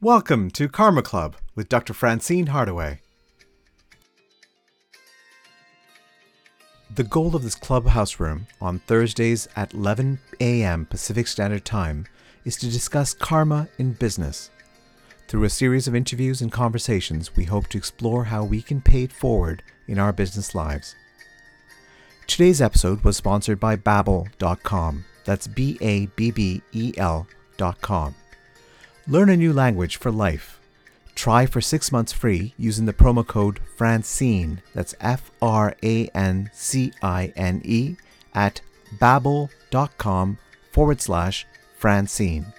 Welcome to Karma Club with Dr. Francine Hardaway. The goal of this clubhouse room on Thursdays at 11 a.m. Pacific Standard Time is to discuss karma in business. Through a series of interviews and conversations, we hope to explore how we can pay it forward in our business lives. Today's episode was sponsored by Babbel.com. That's B A B B E L.com. Learn a new language for life. Try for six months free using the promo code Francine. That's F R A N C I N E at babbel.com forward slash Francine.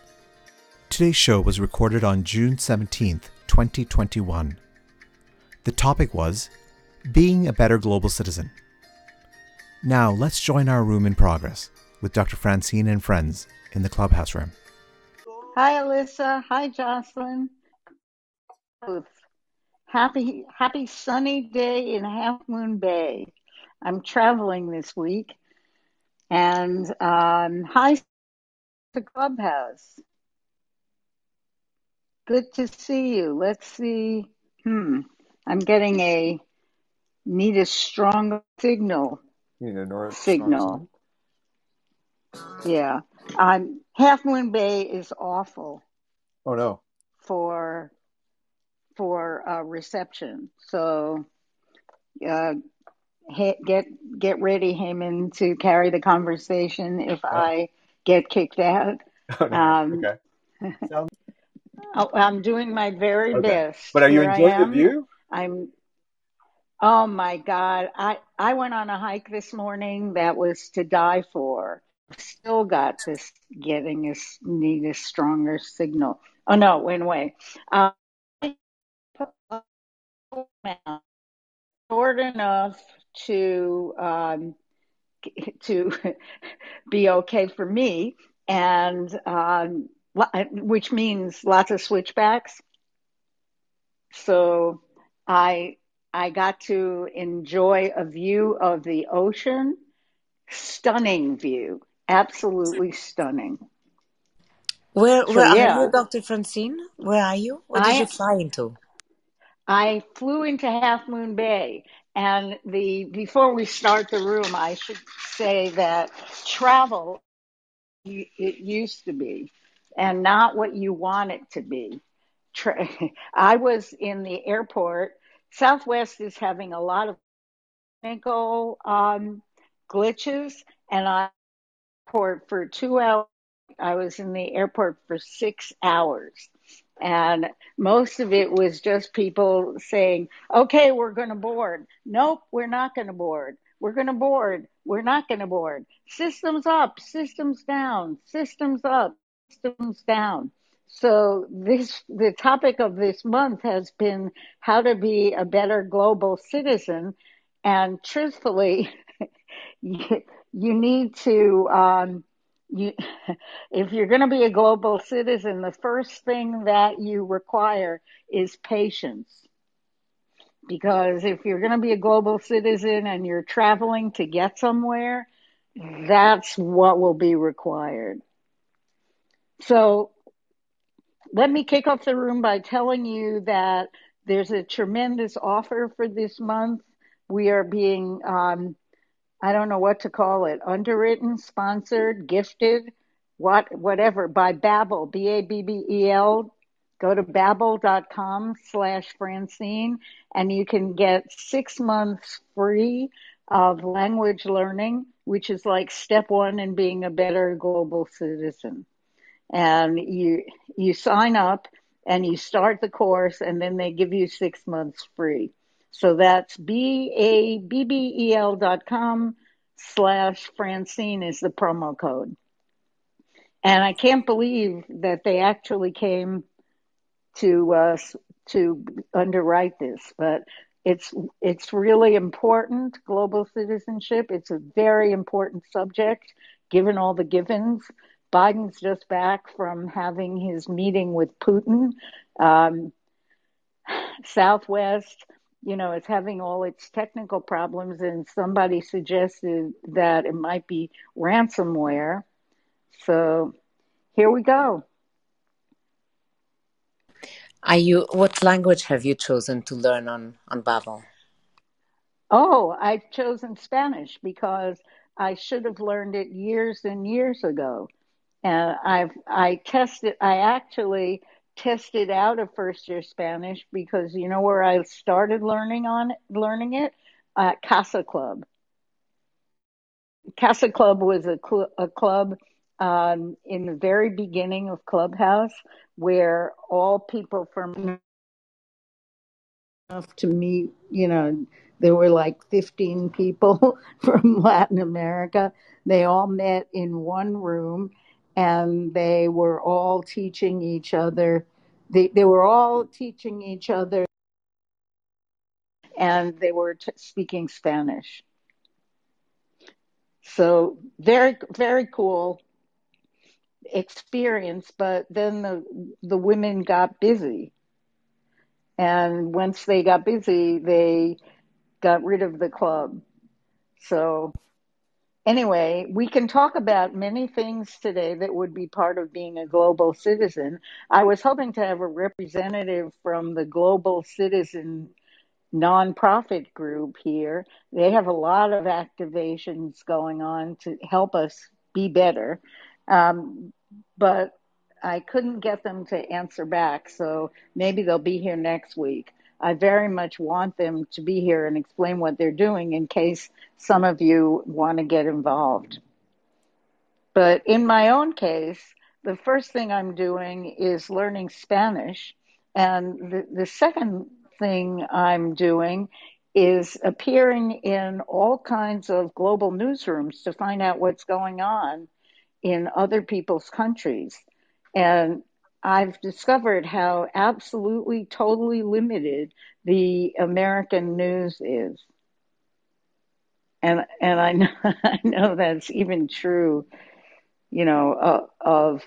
Today's show was recorded on June 17th, 2021. The topic was Being a Better Global Citizen. Now let's join our room in progress with Dr. Francine and friends in the clubhouse room. Hi, Alyssa. Hi, Jocelyn. Happy, happy sunny day in Half Moon Bay. I'm traveling this week, and um, hi to Clubhouse. Good to see you. Let's see. Hmm. I'm getting a need a strong signal. You need a north signal. Yeah. Um, Half Moon Bay is awful. Oh no. For for uh, reception, so uh, get get ready, Heyman, to carry the conversation if oh. I get kicked out. Oh, no. um, okay. Oh, I'm doing my very okay. best. But are you Here enjoying the view? I'm. Oh my God! I I went on a hike this morning that was to die for still got this getting a need a stronger signal. Oh no, it went away. Uh, short enough to um, to be okay for me, and um, which means lots of switchbacks. So I I got to enjoy a view of the ocean, stunning view absolutely stunning. Where, where so, yeah. are you, Dr. Francine? Where are you? What did I, you fly into? I flew into Half Moon Bay. And the before we start the room, I should say that travel it used to be, and not what you want it to be. I was in the airport. Southwest is having a lot of technical um, glitches, and I airport for two hours. I was in the airport for six hours. And most of it was just people saying, okay, we're going to board. Nope, we're not going to board. We're going to board. We're not going to board. Systems up, systems down, systems up, systems down. So this, the topic of this month has been how to be a better global citizen. And truthfully, you need to um, you if you're going to be a global citizen the first thing that you require is patience. Because if you're going to be a global citizen and you're traveling to get somewhere that's what will be required. So let me kick off the room by telling you that there's a tremendous offer for this month. We are being um, I don't know what to call it, underwritten, sponsored, gifted, what, whatever, by Babbel, B-A-B-B-E-L. Go to babbel.com slash Francine and you can get six months free of language learning, which is like step one in being a better global citizen. And you, you sign up and you start the course and then they give you six months free. So that's B-A-B-B-E-L dot com slash Francine is the promo code. And I can't believe that they actually came to uh, to underwrite this, but it's it's really important. Global citizenship. It's a very important subject, given all the givens. Biden's just back from having his meeting with Putin. Um, Southwest you know, it's having all its technical problems, and somebody suggested that it might be ransomware. So here we go. Are you? What language have you chosen to learn on on Babbel? Oh, I've chosen Spanish because I should have learned it years and years ago. And I've I tested. I actually tested out of first year Spanish because you know where I started learning on learning it at Casa Club. Casa Club was a, cl- a club um, in the very beginning of Clubhouse where all people from enough to meet, you know, there were like 15 people from Latin America. They all met in one room and they were all teaching each other. They, they were all teaching each other and they were t- speaking Spanish. So very, very cool experience. But then the the women got busy, and once they got busy, they got rid of the club. So anyway, we can talk about many things today that would be part of being a global citizen. I was hoping to have a representative from the Global Citizen nonprofit group here. They have a lot of activations going on to help us be better. Um, but I couldn't get them to answer back, so maybe they'll be here next week. I very much want them to be here and explain what they're doing in case some of you want to get involved. But in my own case, the first thing I'm doing is learning Spanish. And the, the second thing I'm doing is appearing in all kinds of global newsrooms to find out what's going on in other people's countries. And I've discovered how absolutely, totally limited the American news is. And, and I know, I know that's even true, you know, uh, of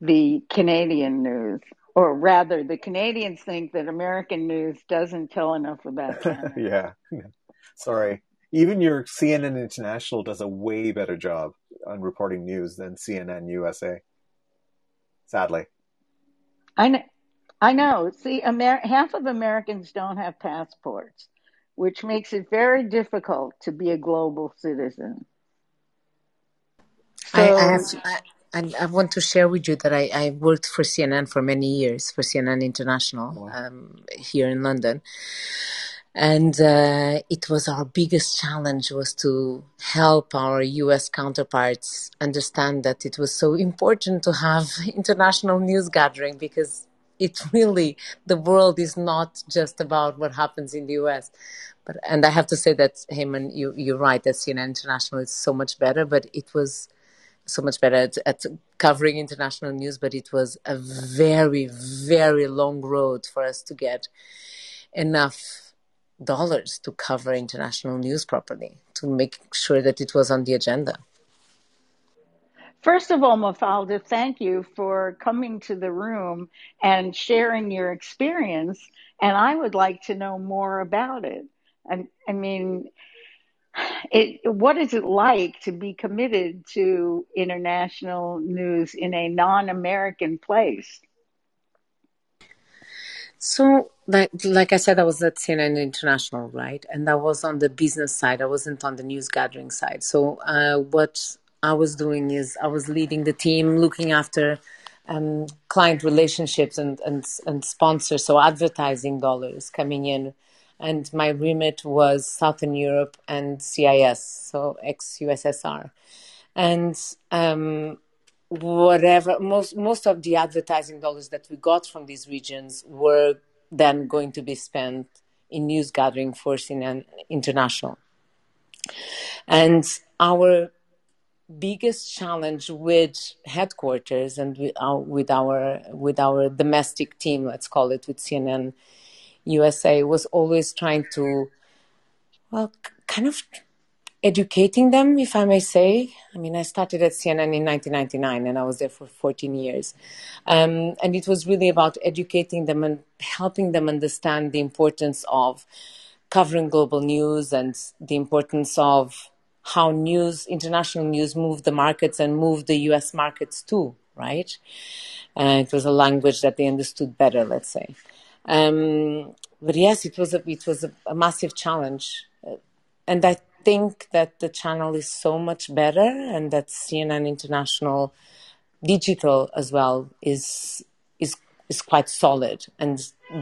the Canadian news. Or rather, the Canadians think that American news doesn't tell enough about Canada. yeah. Sorry. Even your CNN International does a way better job on reporting news than CNN USA. Sadly. I know. I know. See, Amer- half of Americans don't have passports, which makes it very difficult to be a global citizen. So, I, I, have, I, I want to share with you that I, I worked for CNN for many years, for CNN International um, here in London. And uh, it was our biggest challenge was to help our US counterparts understand that it was so important to have international news gathering because it really, the world is not just about what happens in the US. But, and I have to say that, Heyman, you, you're right, that CNN International is so much better, but it was so much better at, at, covering international news, but it was a very, very long road for us to get enough dollars to cover international news properly, to make sure that it was on the agenda. First of all, Mafalda, thank you for coming to the room and sharing your experience. And I would like to know more about it. I, I mean, it, what is it like to be committed to international news in a non-American place? So, like, like I said, I was at CNN International, right? And I was on the business side. I wasn't on the news gathering side. So, uh, what I was doing is I was leading the team, looking after um, client relationships and, and and sponsors, so advertising dollars coming in and my remit was Southern Europe and CIS, so ex USSR. And um, whatever, most, most of the advertising dollars that we got from these regions were then going to be spent in news gathering for CNN International. And our biggest challenge with headquarters and with uh, our, with our with our domestic team, let's call it, with CNN USA was always trying to, well, kind of educating them, if I may say. I mean, I started at CNN in 1999 and I was there for 14 years. Um, and it was really about educating them and helping them understand the importance of covering global news and the importance of how news, international news, moved the markets and moved the US markets too, right? Uh, it was a language that they understood better, let's say. Um, but yes, it was a it was a, a massive challenge, uh, and I think that the channel is so much better, and that CNN International digital as well is is is quite solid, and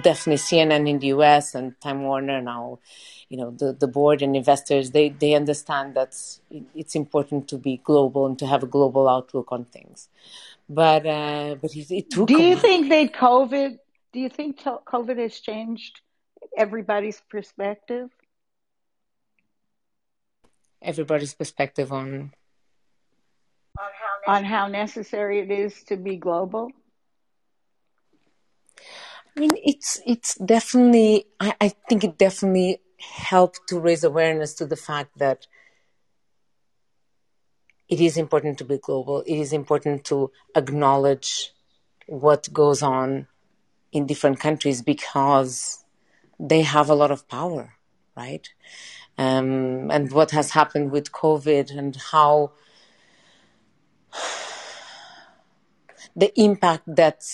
definitely CNN in the US and Time Warner now, you know, the, the board and investors they they understand that it's important to be global and to have a global outlook on things. But uh, but it, it took. Do you think that COVID? Do you think COVID has changed everybody's perspective? Everybody's perspective on on how necessary it is to be global. I mean, it's it's definitely. I, I think it definitely helped to raise awareness to the fact that it is important to be global. It is important to acknowledge what goes on in different countries because they have a lot of power, right? Um, and what has happened with COVID and how the impact that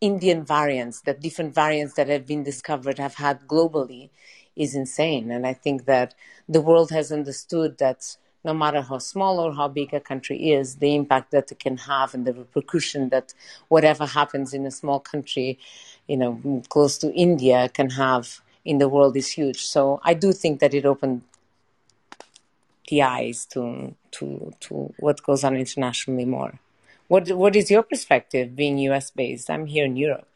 Indian variants, that different variants that have been discovered have had globally is insane. And I think that the world has understood that no matter how small or how big a country is, the impact that it can have and the repercussion that whatever happens in a small country, you know, close to India can have in the world is huge. So I do think that it opened the eyes to to to what goes on internationally more. What what is your perspective being US based? I'm here in Europe.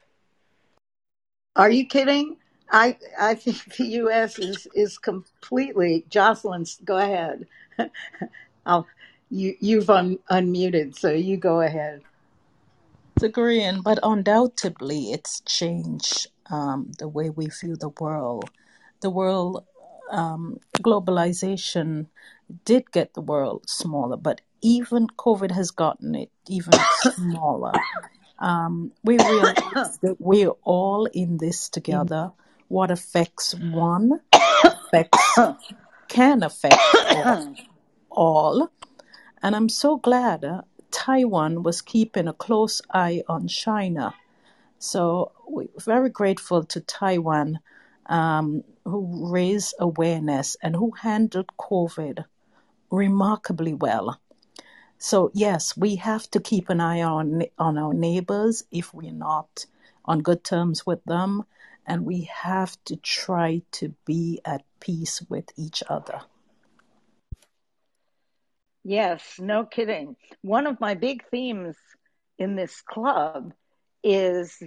Are you kidding? I I think the U.S. is is completely. Jocelyn, go ahead. I'll you you've un, unmuted, so you go ahead. Agreeing, but undoubtedly, it's changed um, the way we view the world. The world um, globalization did get the world smaller, but even COVID has gotten it even smaller. Um, we realize that we're all in this together. What affects one affects can affect all. all. And I'm so glad uh, Taiwan was keeping a close eye on China. So we're very grateful to Taiwan um, who raised awareness and who handled COVID remarkably well. So yes, we have to keep an eye on on our neighbors if we're not on good terms with them, and we have to try to be at peace with each other. Yes, no kidding. One of my big themes in this club is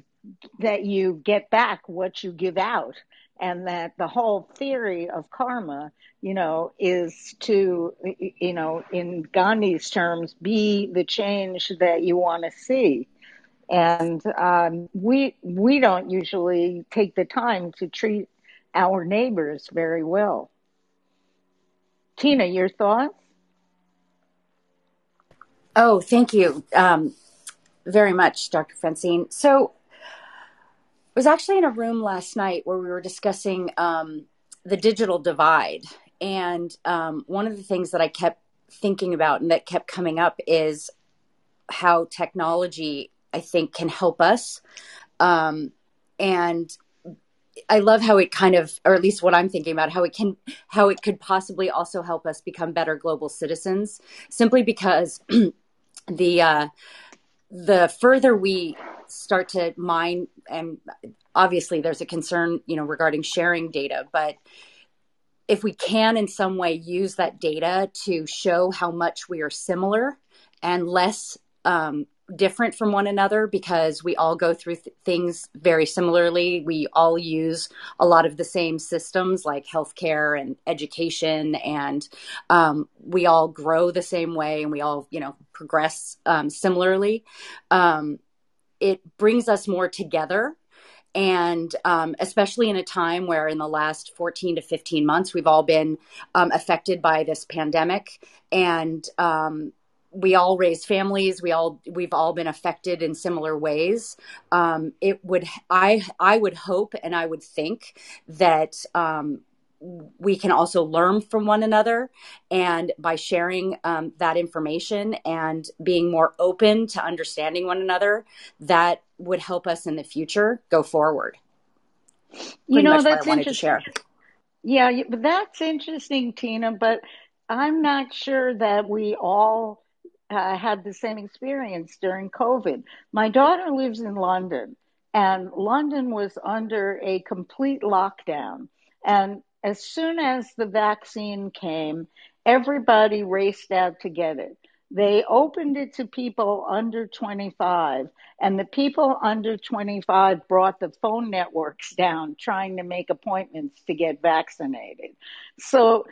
that you get back what you give out and that the whole theory of karma, you know, is to, you know, in Gandhi's terms, be the change that you want to see. And um, we we don't usually take the time to treat our neighbors very well. Tina, your thoughts? Oh, thank you um, very much, Dr. Francine. So I was actually in a room last night where we were discussing um, the digital divide. And um, one of the things that I kept thinking about and that kept coming up is how technology, I think, can help us. Um, and I love how it kind of, or at least what I'm thinking about, how it can, how it could possibly also help us become better global citizens, simply because the uh, the further we start to mine and obviously there's a concern you know regarding sharing data but if we can in some way use that data to show how much we are similar and less um, different from one another because we all go through th- things very similarly. We all use a lot of the same systems like healthcare and education, and um, we all grow the same way and we all, you know, progress um, similarly. Um, it brings us more together. And um, especially in a time where, in the last 14 to 15 months, we've all been um, affected by this pandemic. And um, we all raise families we all we've all been affected in similar ways um, it would i i would hope and i would think that um, we can also learn from one another. And by sharing um, that information and being more open to understanding one another, that would help us in the future go forward. Pretty you know, that's interesting. Yeah, that's interesting, Tina. But I'm not sure that we all uh, had the same experience during COVID. My daughter lives in London, and London was under a complete lockdown. And as soon as the vaccine came, everybody raced out to get it. They opened it to people under 25, and the people under 25 brought the phone networks down trying to make appointments to get vaccinated. So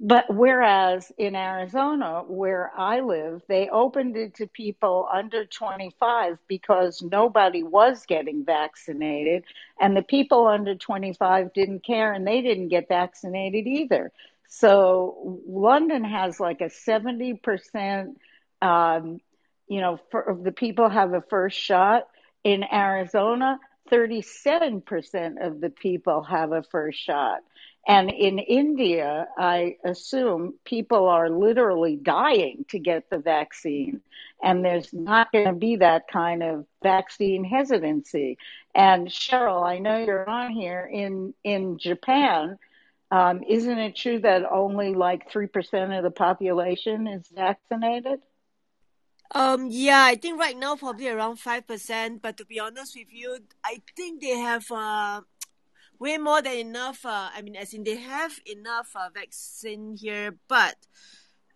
but whereas in Arizona, where I live, they opened it to people under 25 because nobody was getting vaccinated, and the people under 25 didn't care and they didn't get vaccinated either. So London has like a 70%, um, you know, for, the people have a first shot. In Arizona, 37% of the people have a first shot. And in India, I assume people are literally dying to get the vaccine. And there's not going to be that kind of vaccine hesitancy. And Cheryl, I know you're on here in, in Japan. Um, isn't it true that only like 3% of the population is vaccinated? Um, yeah, I think right now probably around 5%. But to be honest with you, I think they have, uh, way more than enough. Uh, I mean, as in they have enough uh, vaccine here, but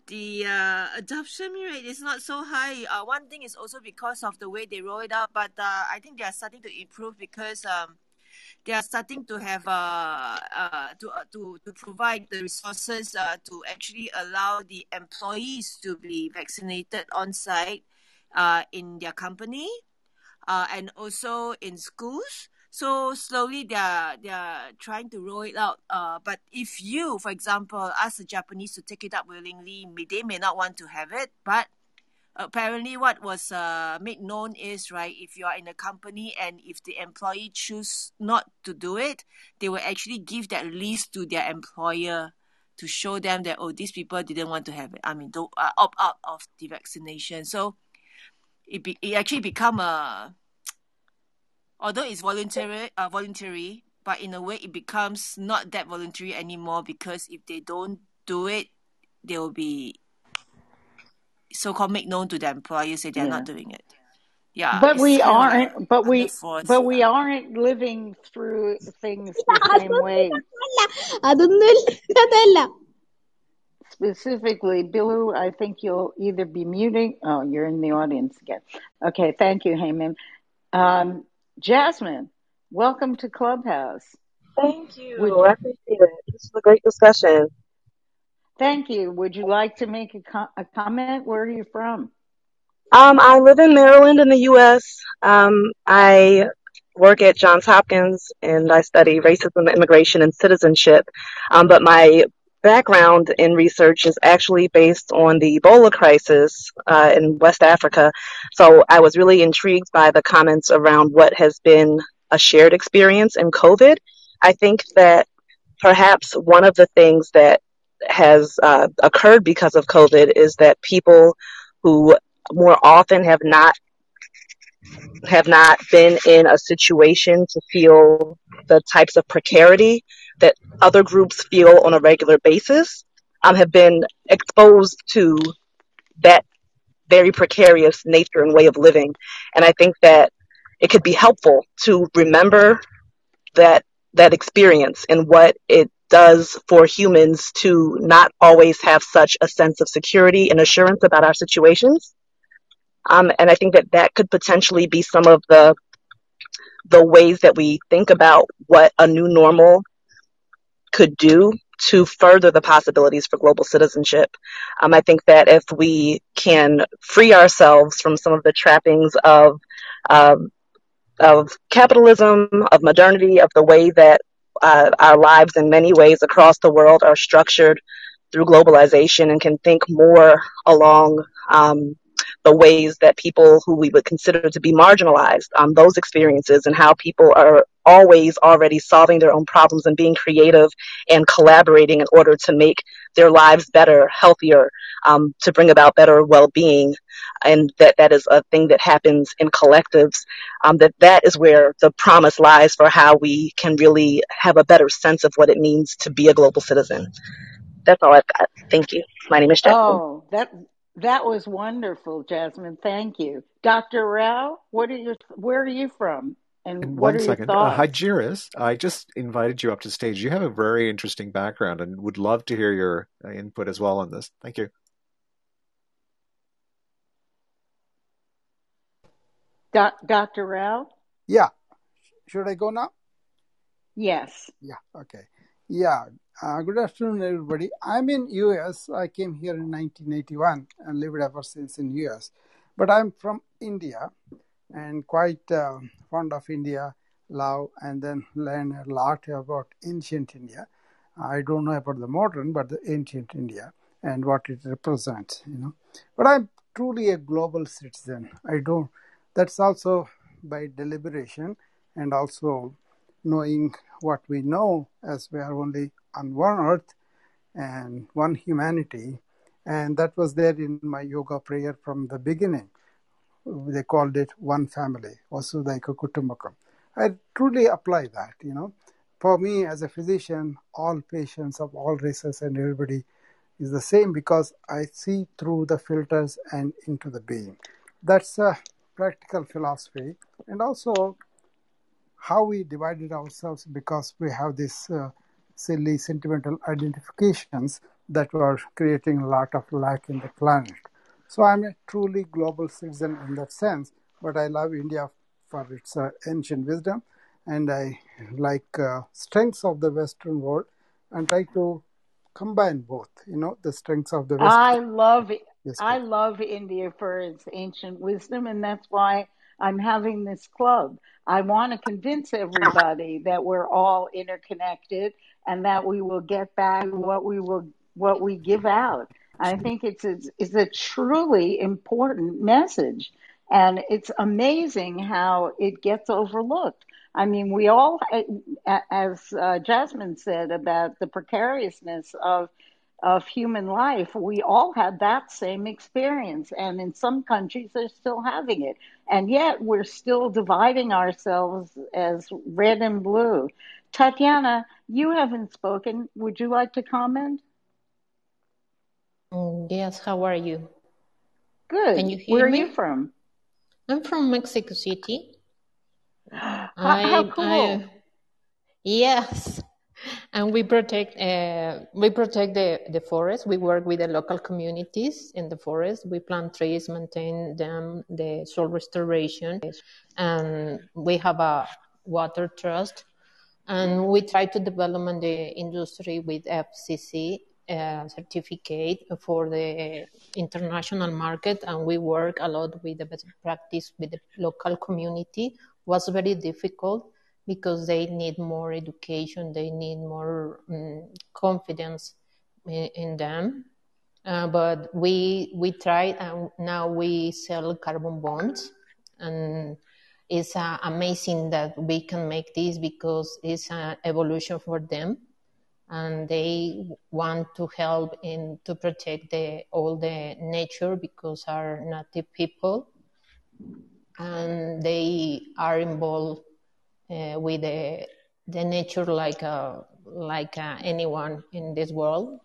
the uh, adoption rate is not so high. Uh, one thing is also because of the way they roll it out, but uh, I think they are starting to improve because um, they are starting to have uh, uh, to, uh, to to provide the resources uh, to actually allow the employees to be vaccinated on site uh, in their company uh, and also in schools so slowly they're they're trying to roll it out. Uh, but if you, for example, ask the Japanese to take it up willingly, they may not want to have it. But apparently, what was uh, made known is right if you are in a company and if the employee choose not to do it, they will actually give that list to their employer to show them that oh these people didn't want to have it. I mean, don't uh, opt out of the vaccination. So it be, it actually become a although it's voluntary uh, voluntary but in a way it becomes not that voluntary anymore because if they don't do it they will be so-called make known to the employer say they're yeah. not doing it. Yeah but we aren't like but we force, but yeah. we aren't living through things the same way. specifically Billu, I think you'll either be muting oh you're in the audience again. Okay thank you Heyman. Um, Jasmine, welcome to Clubhouse. Thank you. Would I appreciate it. This is a great discussion. Thank you. Would you like to make a, com- a comment? Where are you from? Um, I live in Maryland in the U.S. Um, I work at Johns Hopkins and I study racism, immigration, and citizenship. Um, but my background in research is actually based on the Ebola crisis uh, in West Africa. So I was really intrigued by the comments around what has been a shared experience in COVID. I think that perhaps one of the things that has uh, occurred because of COVID is that people who more often have not have not been in a situation to feel the types of precarity that other groups feel on a regular basis um, have been exposed to that very precarious nature and way of living. And I think that it could be helpful to remember that that experience and what it does for humans to not always have such a sense of security and assurance about our situations. Um, and I think that that could potentially be some of the the ways that we think about what a new normal could do to further the possibilities for global citizenship. Um, I think that if we can free ourselves from some of the trappings of um, of capitalism, of modernity, of the way that uh, our lives in many ways across the world are structured through globalization, and can think more along um, the ways that people who we would consider to be marginalized, um, those experiences and how people are always already solving their own problems and being creative and collaborating in order to make their lives better, healthier, um, to bring about better well-being. And that, that is a thing that happens in collectives. Um, that that is where the promise lies for how we can really have a better sense of what it means to be a global citizen. That's all I've got. Thank you. My name is Jasmine. Oh, that that was wonderful, Jasmine. Thank you, Dr. Rao. What are your Where are you from? And In what one are second, your uh, thoughts? Hajiris, I just invited you up to stage. You have a very interesting background and would love to hear your uh, input as well on this. Thank you. Doc, Dr. Rao? Yeah. Should I go now? Yes. Yeah. Okay. Yeah. Uh, good afternoon, everybody. I'm in US. I came here in 1981 and lived ever since in US. But I'm from India and quite uh, fond of India, love, and then learn a lot about ancient India. I don't know about the modern, but the ancient India and what it represents, you know. But I'm truly a global citizen. I don't. That's also by deliberation and also knowing what we know as we are only on one earth and one humanity. And that was there in my yoga prayer from the beginning. They called it one family, Vasudhaiva Kutumbakam. I truly apply that, you know. For me, as a physician, all patients of all races and everybody is the same because I see through the filters and into the being. That's a practical philosophy. And also, how we divided ourselves because we have this uh, silly sentimental identifications that were creating a lot of lack in the planet. So I'm a truly global citizen in that sense, but I love India for its uh, ancient wisdom and I like uh, strengths of the Western world and try to combine both, you know, the strengths of the West. I love Yes, I love India for its ancient wisdom, and that's why I'm having this club. I want to convince everybody that we're all interconnected and that we will get back what we will what we give out. I think it's a, it's a truly important message, and it's amazing how it gets overlooked. I mean, we all, as uh, Jasmine said about the precariousness of of human life, we all had that same experience. And in some countries, they're still having it. And yet, we're still dividing ourselves as red and blue. Tatiana, you haven't spoken. Would you like to comment? Mm, Yes, how are you? Good. Can you hear Where hear are you from? I'm from Mexico City. How, I, how cool. I, yes, and we protect, uh, we protect the, the forest. We work with the local communities in the forest. We plant trees, maintain them, the soil restoration, and we have a water trust. And we try to develop the industry with FSC uh, certificate for the international market, and we work a lot with the best practice with the local community. It Was very difficult because they need more education, they need more um, confidence in, in them. Uh, but we we tried, and now we sell carbon bonds, and it's uh, amazing that we can make this because it's an evolution for them and they want to help in to protect the all the nature because are native people and they are involved uh, with the the nature like uh, like uh, anyone in this world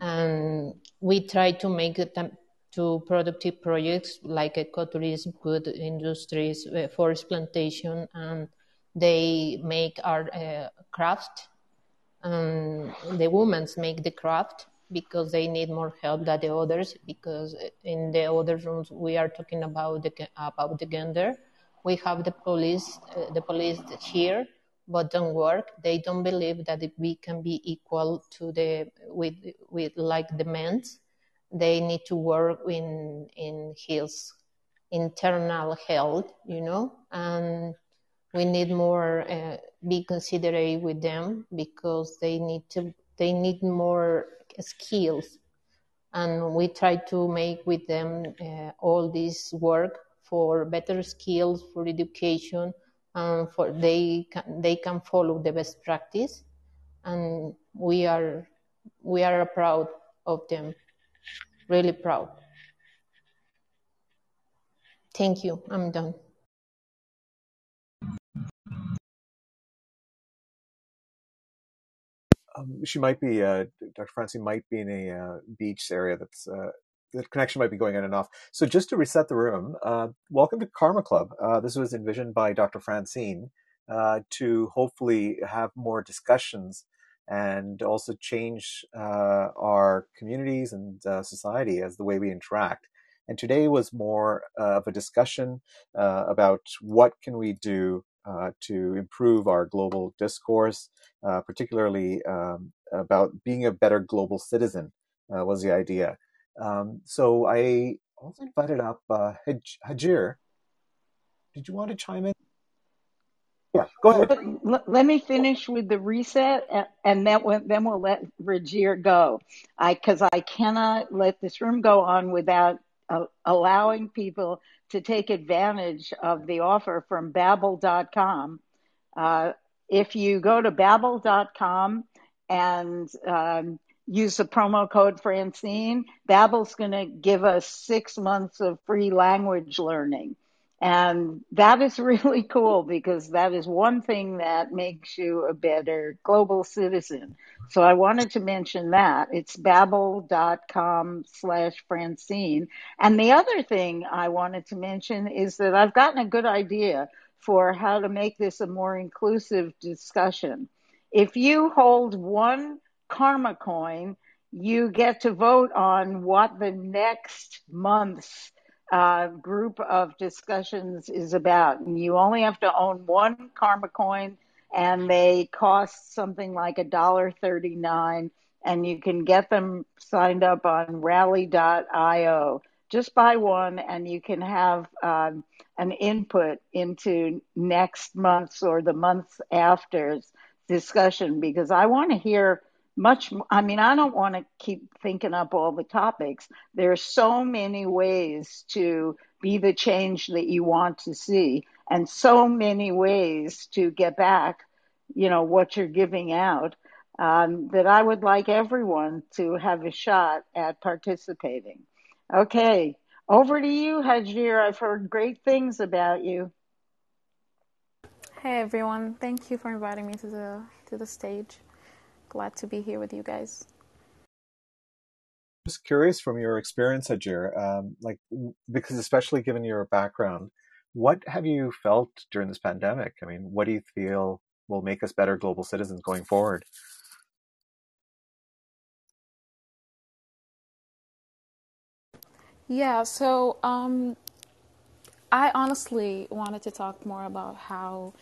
and we try to make it um, to productive projects like ecotourism, good industries, uh, forest plantation, and they make our uh, craft. And the women make the craft because they need more help than the others. Because in the other rooms we are talking about the about the gender. We have the police, uh, the police here, but don't work. They don't believe that we can be equal to the with with like the men's. They need to work in in his internal health, you know, and we need more uh, be considerate with them because they need to they need more skills and we try to make with them uh, all this work for better skills, for education, and for they can, they can follow the best practice, and we are we are proud of them, really proud. Thank you. I'm done. Um, she might be, uh, Dr. Francine might be in a uh, beach area that's, uh, the connection might be going in and off. So just to reset the room, uh, welcome to Karma Club. Uh, this was envisioned by Dr. Francine uh, to hopefully have more discussions and also change our communities and society as the way we interact. And today was more of a discussion about what can we do uh, to improve our global discourse, uh, particularly um, about being a better global citizen, uh, was the idea. Um, so I also invited up uh, Hajir. Did you want to chime in? Yeah, go ahead. Let, let me finish with the reset, and, and then, we'll, then we'll let Hajir go. I because I cannot let this room go on without uh, allowing people to take advantage of the offer from Babbel.com. Uh, if you go to Babbel.com and um, use the promo code Francine, Babbel's going to give us six months of free language learning. And that is really cool because that is one thing that makes you a better global citizen. So I wanted to mention that. It's babbel.com slash Francine. And the other thing I wanted to mention is that I've gotten a good idea for how to make this a more inclusive discussion. If you hold one karma coin, you get to vote on what the next month's uh, group of discussions is about. And you only have to own one karma coin and they cost something like a dollar thirty nine and you can get them signed up on rally.io. Just buy one and you can have um, an input into next month's or the months after's discussion because I want to hear much i mean i don't want to keep thinking up all the topics. There are so many ways to be the change that you want to see and so many ways to get back you know what you're giving out um, that i would like everyone to have a shot at participating. Okay over to you hajir. I've heard great things about you. Hey everyone. Thank you for inviting me to the to the stage glad to be here with you guys. Just curious from your experience, Hajir, um, like because especially given your background, what have you felt during this pandemic? I mean, what do you feel will make us better global citizens going forward? Yeah, so um, I honestly wanted to talk more about how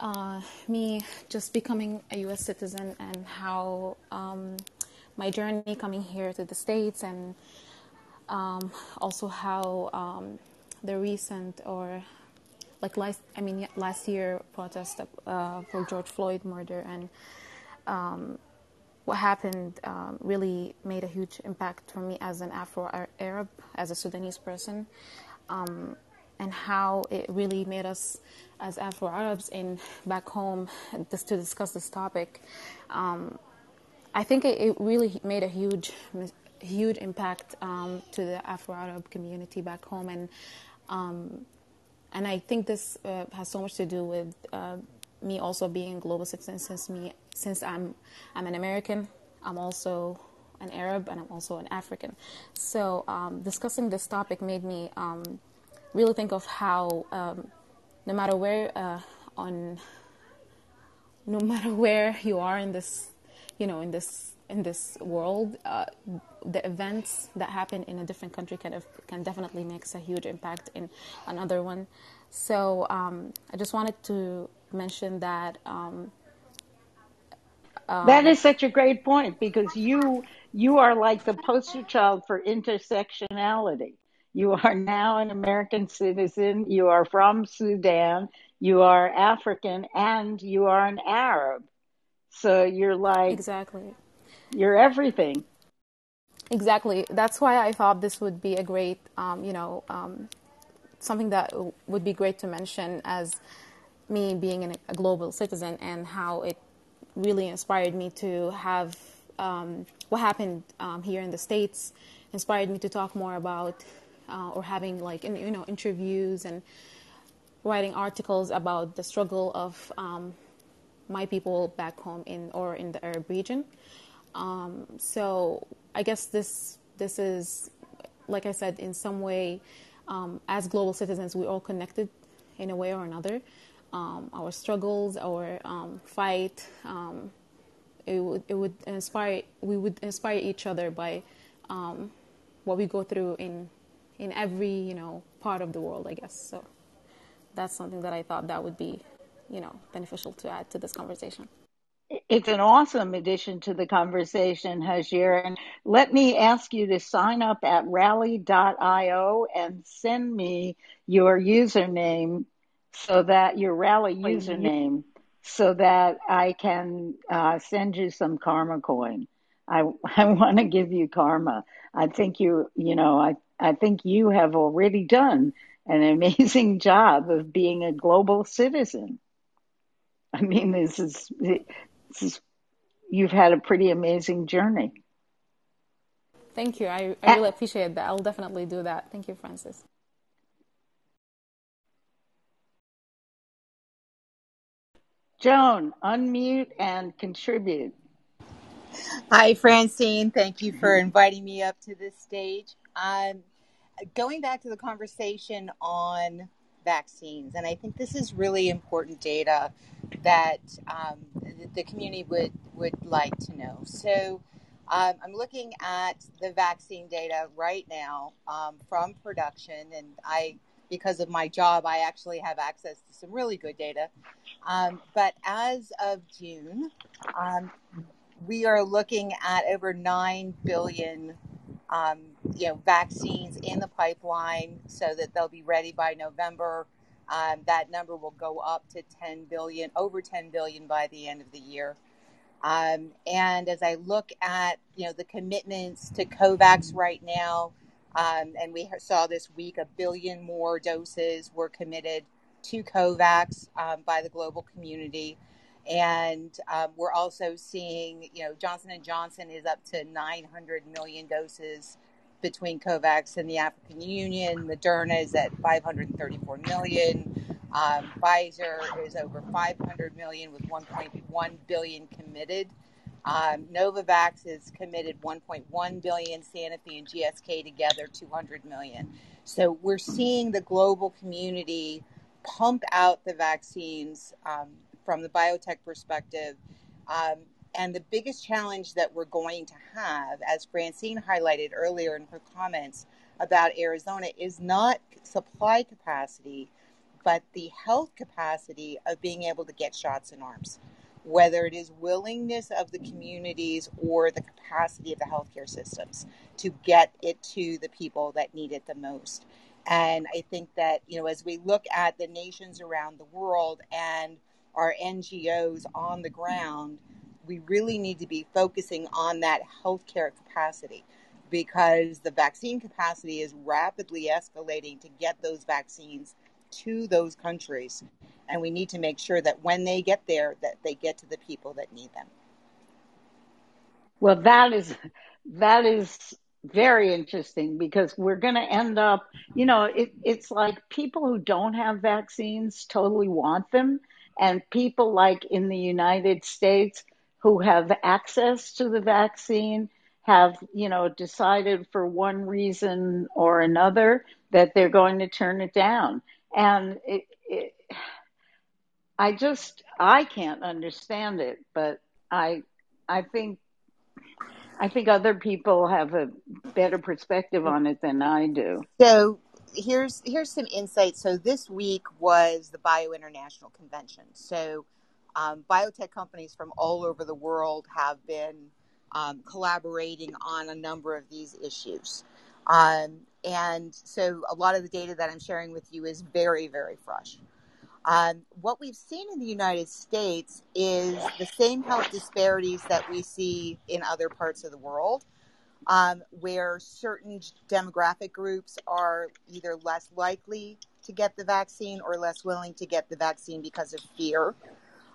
uh, me just becoming a U.S. citizen and how um, my journey coming here to the States and um, also how um, the recent or like last I mean last year protest uh, for George Floyd murder and um, what happened um, really made a huge impact for me as an Afro Arab, as a Sudanese person, um, and how it really made us as Afro Arabs in back home just to discuss this topic. Um, I think it, it, really made a huge, huge impact um, to the Afro Arab community back home, and um, and I think this uh, has so much to do with uh, me also being global citizen. Since me, since I'm I'm an American, I'm also an Arab, and I'm also an African. So um, discussing this topic made me um, really think of how um, no matter where uh, on no matter where you are in this you know in this in this world uh, the events that happen in a different country can can definitely makes a huge impact in another one. So um, i just wanted to mention that um, um, that is such a great point because you you are like the poster child for intersectionality you are now an American citizen. You are from Sudan. You are African and you are an Arab. So you're like exactly. You're everything. exactly. That's why I thought this would be a great, um, you know, um, something that would be great to mention as me being an, a global citizen and how it really inspired me to have um, what happened um, here in the states inspired me to talk more about uh, or having like you know interviews and writing articles about the struggle of um, my people back home in or in the Arab region. Um, so I guess this this is like I said in some way um, as global citizens we're all connected in a way or another. Um, our struggles, our um, fight, um, it would it would inspire we would inspire each other by what we go through in in every you know part of the world i guess so that's something that i thought that would be you know beneficial to add to this conversation it's an awesome addition to the conversation, Hajir. And let me ask you to sign up at rally.io and send me your username so that your rally username so that I can uh, send you some karma coin. I, I want to give you karma. I think you, you know, I, I think you have already done an amazing job of being a global citizen. I mean, this is, this is you've had a pretty amazing journey. Thank you. I, I really appreciate that. I'll definitely do that. Thank you, Francis. Joan, unmute and contribute. Hi, Francine. Thank you for mm-hmm. inviting me up to this stage. Going back to the conversation on vaccines, and I think this is really important data that um, the community would, would like to know. So, um, I'm looking at the vaccine data right now um, from production, and I, because of my job, I actually have access to some really good data. Um, but as of June, um, we are looking at over 9 billion um, you know vaccines in the pipeline so that they'll be ready by November. Um, that number will go up to 10 billion, over 10 billion by the end of the year. Um, and as I look at you know the commitments to COVAX right now, um, and we saw this week a billion more doses were committed to COVAX um, by the global community and um, we're also seeing you know johnson & johnson is up to 900 million doses between covax and the african union. Moderna is at 534 million. Um, pfizer is over 500 million with 1.1 billion committed. Um, novavax is committed 1.1 billion. Sanofi and gsk together 200 million. So we're seeing the global community pump out the vaccines um, from the biotech perspective. Um, and the biggest challenge that we're going to have, as Francine highlighted earlier in her comments about Arizona, is not supply capacity, but the health capacity of being able to get shots in arms, whether it is willingness of the communities or the capacity of the healthcare systems to get it to the people that need it the most. And I think that, you know, as we look at the nations around the world and our NGOs on the ground, we really need to be focusing on that healthcare capacity because the vaccine capacity is rapidly escalating to get those vaccines to those countries. And we need to make sure that when they get there that they get to the people that need them. Well that is that is very interesting because we're going to end up you know it, it's like people who don't have vaccines totally want them and people like in the United States who have access to the vaccine have, you know, decided for one reason or another that they're going to turn it down. And it, it, I just, I can't understand it, but I, I think, I think other people have a better perspective on it than I do. So here's here's some insight. So this week was the Bio International Convention. So um, biotech companies from all over the world have been um, collaborating on a number of these issues. Um, and so a lot of the data that I'm sharing with you is very, very fresh. Um, what we've seen in the United States is the same health disparities that we see in other parts of the world. Um, where certain demographic groups are either less likely to get the vaccine or less willing to get the vaccine because of fear.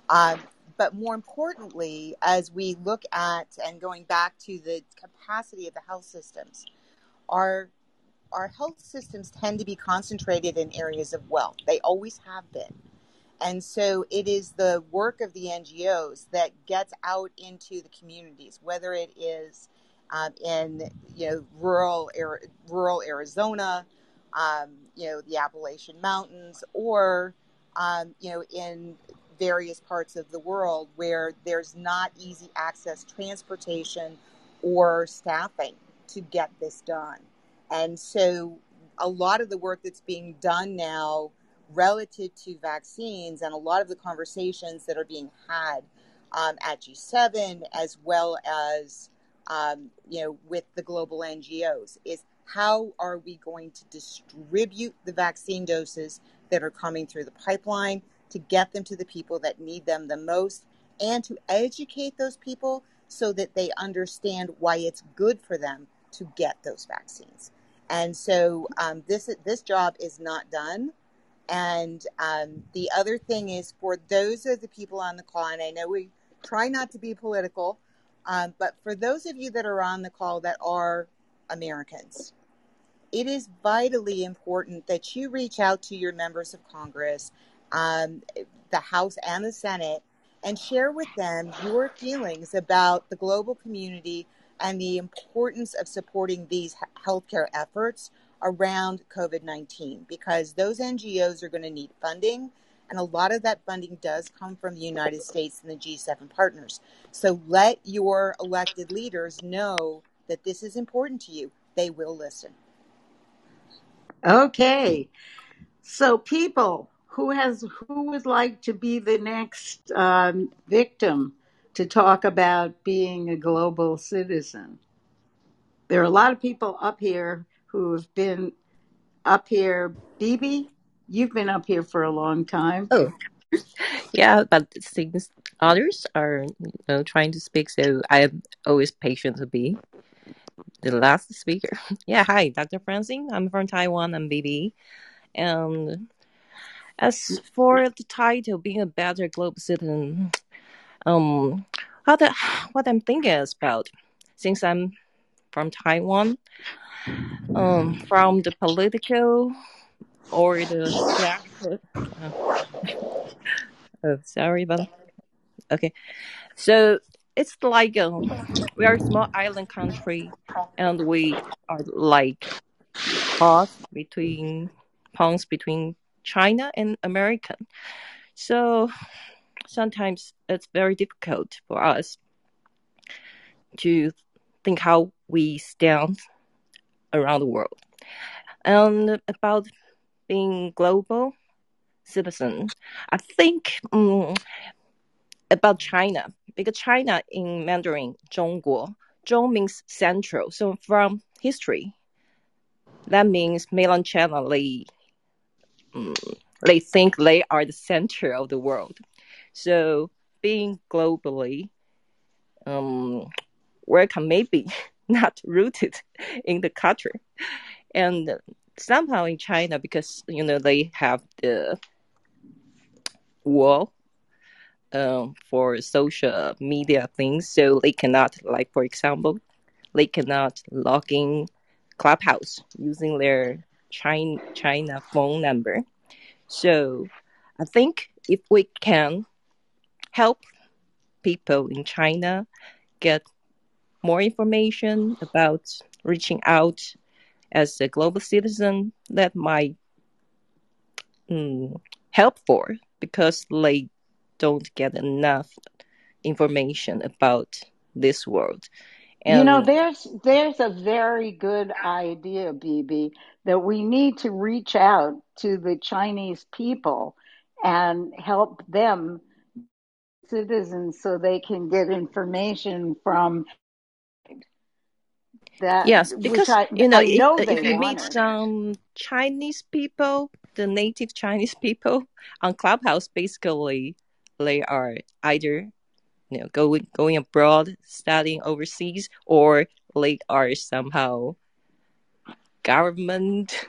Um, but more importantly, as we look at and going back to the capacity of the health systems, our our health systems tend to be concentrated in areas of wealth. They always have been. And so it is the work of the NGOs that gets out into the communities, whether it is um, in you know rural rural Arizona, um, you know the Appalachian Mountains, or um, you know in various parts of the world where there's not easy access transportation or staffing to get this done. And so a lot of the work that's being done now relative to vaccines and a lot of the conversations that are being had um, at G7 as well as um, you know with the global NGOs is how are we going to distribute the vaccine doses that are coming through the pipeline to get them to the people that need them the most and to educate those people so that they understand why it's good for them to get those vaccines. And so um, this this job is not done. And um, the other thing is for those of the people on the call, and I know we try not to be political, um, but for those of you that are on the call that are Americans, it is vitally important that you reach out to your members of Congress um, the House and the Senate, and share with them your feelings about the global community and the importance of supporting these healthcare efforts around COVID 19 because those NGOs are going to need funding. And a lot of that funding does come from the United States and the G7 partners. So let your elected leaders know that this is important to you. They will listen. Okay. So, people, who has who would like to be the next um, victim to talk about being a global citizen? There are a lot of people up here who have been up here. Bibi, you've been up here for a long time. Oh, yeah, but since others are you know trying to speak, so I am always patient to be the last speaker. Yeah, hi, Dr. Francine. I'm from Taiwan. I'm BB. and as for the title, being a better global citizen, um, what the, what I'm thinking is about, since I'm from Taiwan, um, from the political or the uh, oh, sorry, but okay. So it's like um, we are a small island country, and we are like caught between ponds between China and American. So sometimes it's very difficult for us to think how we stand around the world. And about being global citizen, I think um, about China because China in Mandarin 中国 Zhong means central. So from history, that means melancholy China. they um, they think they are the center of the world. So being globally, um, welcome maybe not rooted in the culture, and somehow in China because you know they have the wall um, for social media things, so they cannot like for example, they cannot log in Clubhouse using their China China phone number. So I think if we can help people in China get more information about reaching out as a global citizen, that might mm, help for because they don't get enough information about this world. And you know, there's there's a very good idea, Bibi, that we need to reach out to the Chinese people and help them citizens so they can get information from that yes because I, you know, know if, if you meet some chinese people the native chinese people on clubhouse basically they are either you know going going abroad studying overseas or they are somehow government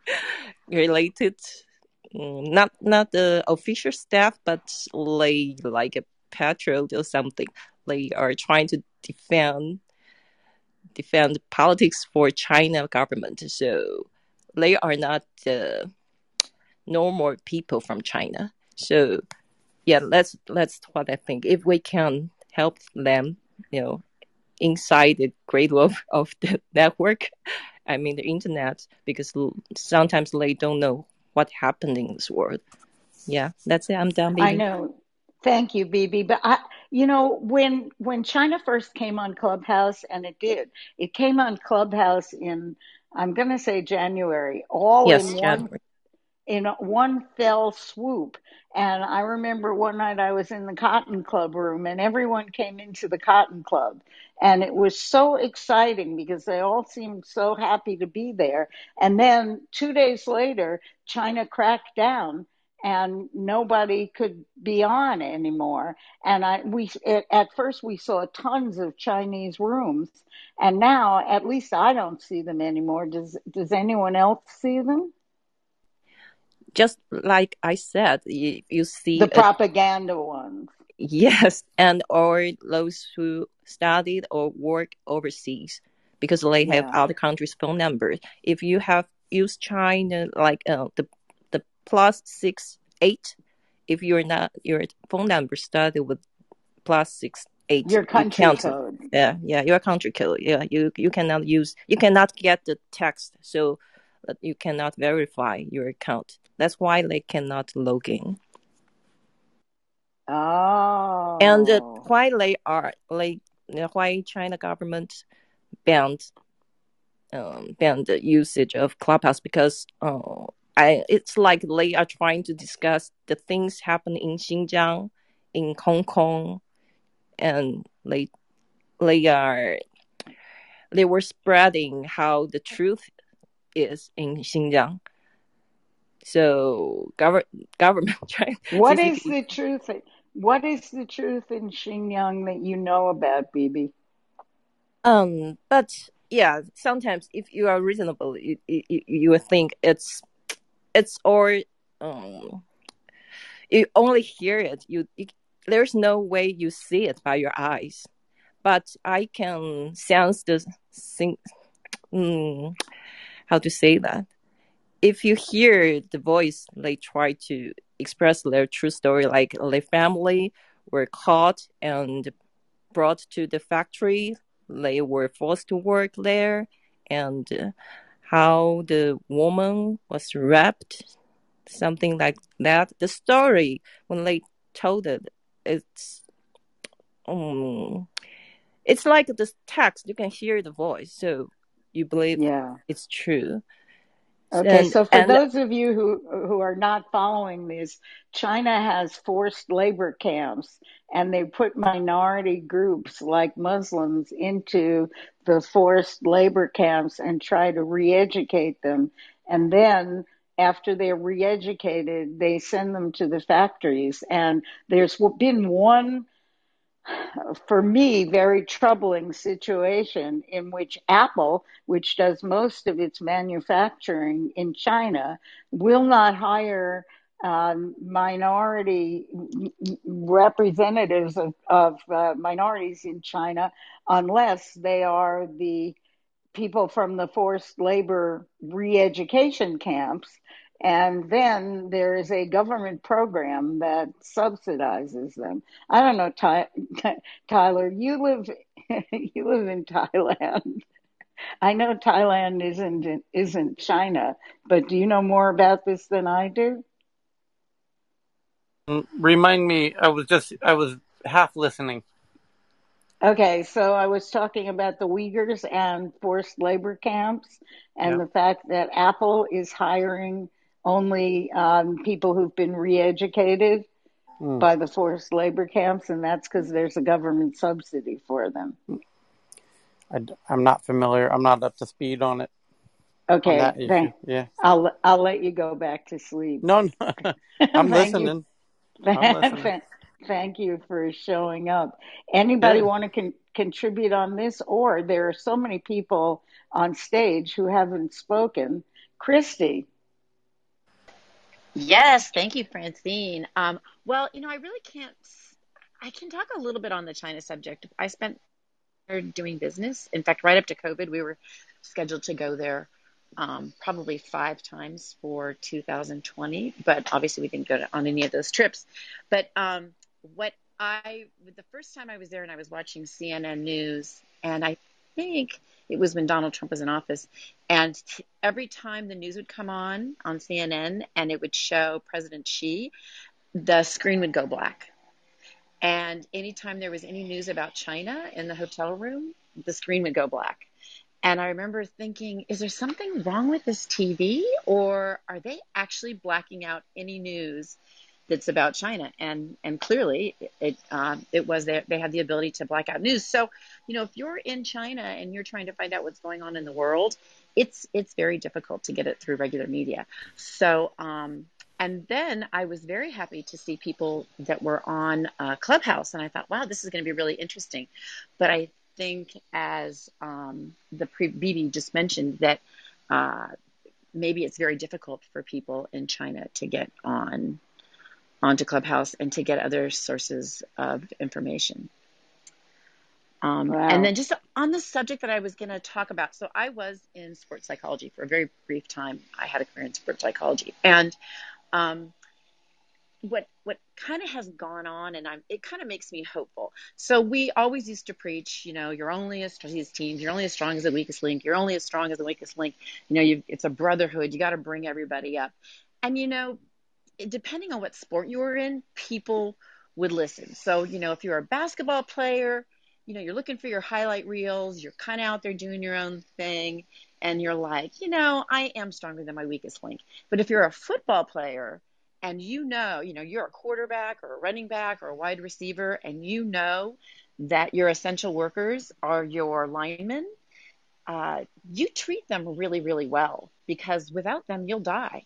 related. Mm, not not the official staff but they like a patriot or something. They are trying to defend defend politics for china government so they are not uh, normal people from china so yeah that's that's what i think if we can help them you know inside the great world of the network I mean the internet, because sometimes they don't know what happened in this world. Yeah, that's it. I'm done. Bibi. I know. Thank you, Bibi. But I, you know, when when China first came on Clubhouse, and it did, it came on Clubhouse in I'm going to say January, all yes, in January. one in one fell swoop. And I remember one night I was in the Cotton Club room and everyone came into the Cotton Club. And it was so exciting because they all seemed so happy to be there. And then two days later, China cracked down and nobody could be on anymore. And I, we, at first we saw tons of Chinese rooms and now at least I don't see them anymore. Does, does anyone else see them? just like I said, you, you see the propaganda ones. Yes, and or those who studied or work overseas because they have Yeah. other countries' phone numbers. If you have used China like uh, the plus six eight, if you're not your phone number started with plus six eight, Your country can't- code. Yeah, yeah, your country code. Yeah, you you cannot use you cannot get the text, so you cannot verify your account. That's why they cannot log in. Oh. And uh, why they are like why China government banned um, banned the usage of Clubhouse because uh, I it's like they are trying to discuss the things happening in Xinjiang, in Hong Kong, and they they are they were spreading how the truth is in Xinjiang. So government government trying What is the truth? What is the truth in Xinjiang that you know about, Bibi? Um, but yeah, sometimes if you are reasonable, you you, you think it's it's or um, you only hear it. You, you there's no way you see it by your eyes, but I can sense the thing. Mm, how to say that? If you hear the voice, they try to express their true story, like their family were caught and brought to the factory they were forced to work there and uh, how the woman was raped something like that. The story when they told it it's um, it's like this text. You can hear the voice so you believe Yeah. it's true Okay, And- so for those of you who who are not following this, China has forced labor camps and they put minority groups like Muslims into the forced labor camps and try to re-educate them. And then after they're re-educated, they send them to the factories. And there's been one for me, very troubling situation in which Apple, which does most of its manufacturing in China, will not hire um, minority representatives of, of uh, minorities in China unless they are the people from the forced labor re-education camps. And then there is a government program that subsidizes them. I don't know, Ty- Tyler. You live, you live in Thailand. I know Thailand isn't isn't China, but do you know more about this than I do? Mm, Remind me, I was just, I was half listening. Okay, so I was talking about the Uyghurs and forced labor camps, and the fact that Apple is hiring only um, people who've been re-educated Hmm. by the forced labor camps, and that's because there's a government subsidy for them. I, am not familiar. I'm not up to speed on it. Okay, on thank- Yeah. I'll I'll let you go back to sleep. No, no. I'm listening. I'm listening. Thank you for showing up. Anybody Yeah. want to con- contribute on this? Or there are so many people on stage who haven't spoken. Christy. Yes, thank you, Francine. Um, well, you know, I really can't. I can talk a little bit on the China subject. I spent doing business. In fact, right up to COVID, we were scheduled to go there um, probably five times for 2020, but obviously we didn't go to, on any of those trips. But um, what I, the first time I was there and I was watching CNN News, and I think it was when Donald Trump was in office, and t- every time the news would come on on CNN and it would show President Xi, the screen would go black. And anytime there was any news about China in the hotel room, the screen would go black. And I remember thinking, is there something wrong with this TV or are they actually blacking out any news that's about China? And and clearly it um, it was that they had the ability to black out news. So, you know, if you're in China and you're trying to find out what's going on in the world, it's it's very difficult to get it through regular media. So, um, and then I was very happy to see people that were on uh, Clubhouse, and I thought, wow, this is going to be really interesting. But I think, as um, the pre- BB just mentioned, that uh, maybe it's very difficult for people in China to get on onto Clubhouse and to get other sources of information. Um, and then just on the subject that I was going to talk about, so I was in sports psychology for a very brief time. I had a career in sports psychology, and um, what what kind of has gone on, and I'm it kind of makes me hopeful. So we always used to preach, you know, you're only as strong as teams, you're only as strong as the weakest link, you're only as strong as the weakest link. You know, it's a brotherhood. You got to bring everybody up, and you know, depending on what sport you were in, people would listen. So, you know, if you're a basketball player, you know, you're looking for your highlight reels, you're kind of out there doing your own thing, and you're like, you know, I am stronger than my weakest link. But if you're a football player and you know, you know, you're a quarterback or a running back or a wide receiver, and you know that your essential workers are your linemen, uh, you treat them really, really well because without them, you'll die.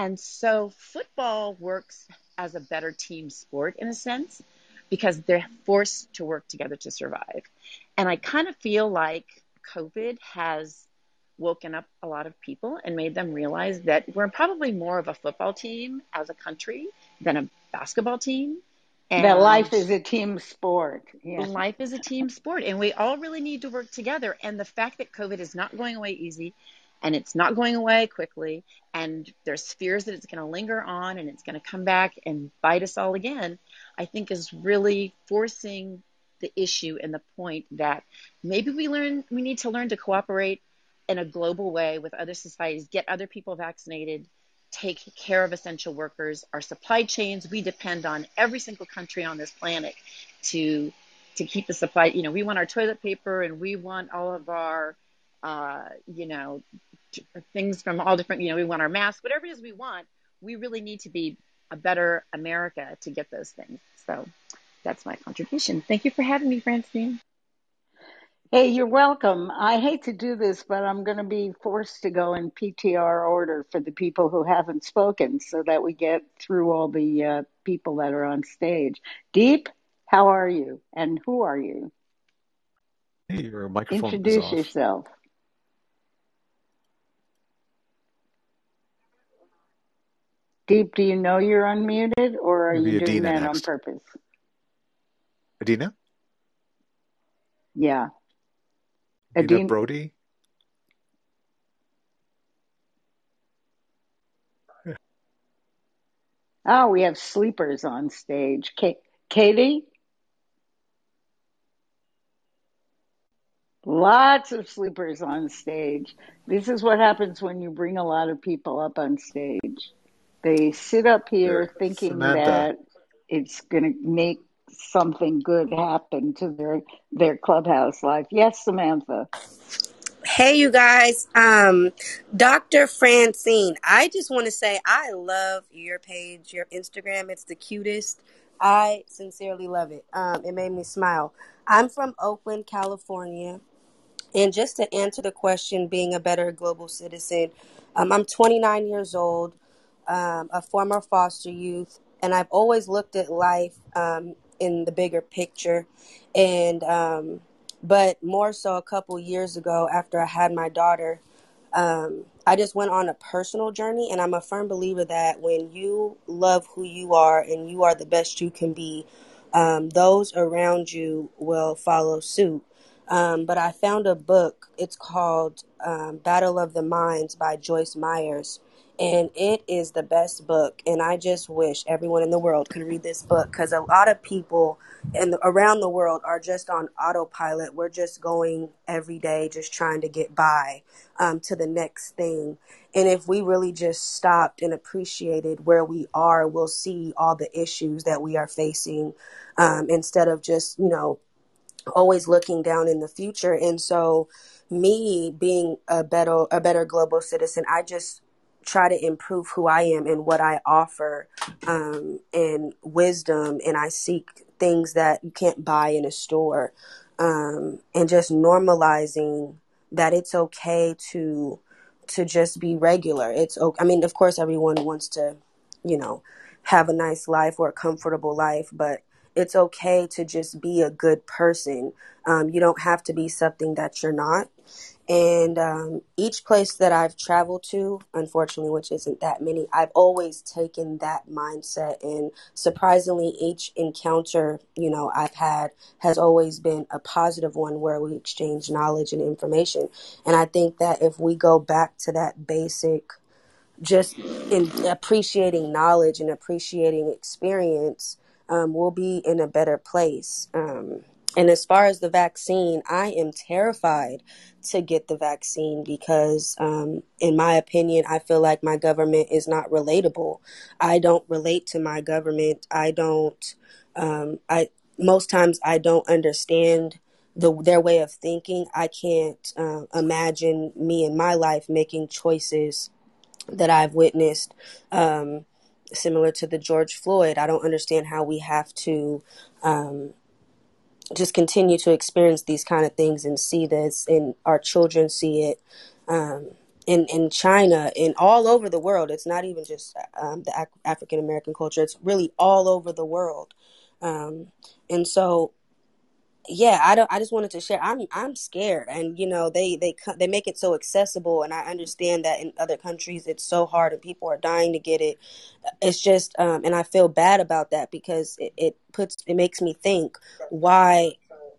And so football works as a better team sport in a sense because they're forced to work together to survive. And I kind of feel like COVID has woken up a lot of people and made them realize that we're probably more of a football team as a country than a basketball team. That life is a team sport. Yeah. life is a team sport and we all really need to work together and the fact that covid is not going away easy and it's not going away quickly and there's fears that it's going to linger on and it's going to come back and bite us all again i think is really forcing the issue and the point that maybe we learn we need to learn to cooperate in a global way with other societies get other people vaccinated take care of essential workers. Our supply chains we depend on every single country on this planet to to keep the supply you know we want our toilet paper and we want all of our uh, you know t- things from all different you know we want our masks whatever it is we want we really need to be a better america to get those things so that's my contribution thank you for having me francine Hey, you're welcome. I hate to do this, but I'm going to be forced to go in PTR order for the people who haven't spoken so that we get through all the uh, people that are on stage. Deep, how are you? And who are you? Hey, your microphone is Introduce off. yourself. Deep, do you know you're unmuted or are Maybe you doing Adina that on purpose? Adina? Yeah. Adina Adina, Brody? oh, we have sleepers on stage. Ka- Katie? Lots of sleepers on stage. This is what happens when you bring a lot of people up on stage. They sit up here There. thinking Samantha. that it's going to make something good happen to their their clubhouse life. Yes, Samantha. Hey, you guys. Um, Dr. Francine, I just want to say I love your page, your Instagram. It's the cutest. I sincerely love it. Um, it made me smile. I'm from Oakland, California. And just to answer the question, being a better global citizen, um, I'm 29 years old, um, a former foster youth, and I've always looked at life um, in the bigger picture. And um, but more so a couple years ago, after I had my daughter, um, I just went on a personal journey, and I'm a firm believer that when you love who you are and you are the best you can be, um, those around you will follow suit. Um, but I found a book. It's called um, Battle of the Minds by Joyce Myers. And it is the best book. And I just wish everyone in the world could read this book because a lot of people the, around the world are just on autopilot. We're just going every day, just trying to get by um, to the next thing. And if we really just stopped and appreciated where we are, we'll see all the issues that we are facing um, instead of just, you know, always looking down in the future. And so, me being a better a better global citizen, I just try to improve who I am and what I offer, um, and wisdom, and I seek things that you can't buy in a store, um, and just normalizing that it's okay to to just be regular. It's okay. I mean, of course, everyone wants to, you know, have a nice life or a comfortable life, but it's okay to just be a good person. Um, you don't have to be something that you're not. And um, each place that I've traveled to, unfortunately, which isn't that many, I've always taken that mindset. And surprisingly, each encounter, you know, I've had has always been a positive one where we exchange knowledge and information. And I think that if we go back to that basic, just in appreciating knowledge and appreciating experience, um, we'll be in a better place. Um, and as far as the vaccine, I am terrified to get the vaccine because, um, in my opinion, I feel like my government is not relatable. I don't relate to my government. I don't. Um, I most times I don't understand the their way of thinking. I can't uh, imagine me in my life making choices that I've witnessed. Um, similar to the George Floyd, I don't understand how we have to um, just continue to experience these kind of things and see this, and our children see it. Um, in, in China and all over the world, it's not even just um, the Af- African American culture, it's really all over the world. Um, and so yeah i don't i just wanted to share i'm i'm scared and you know they they they make it so accessible and i understand that in other countries it's so hard and people are dying to get it. It's just um and i feel bad about that because it, it puts it makes me think why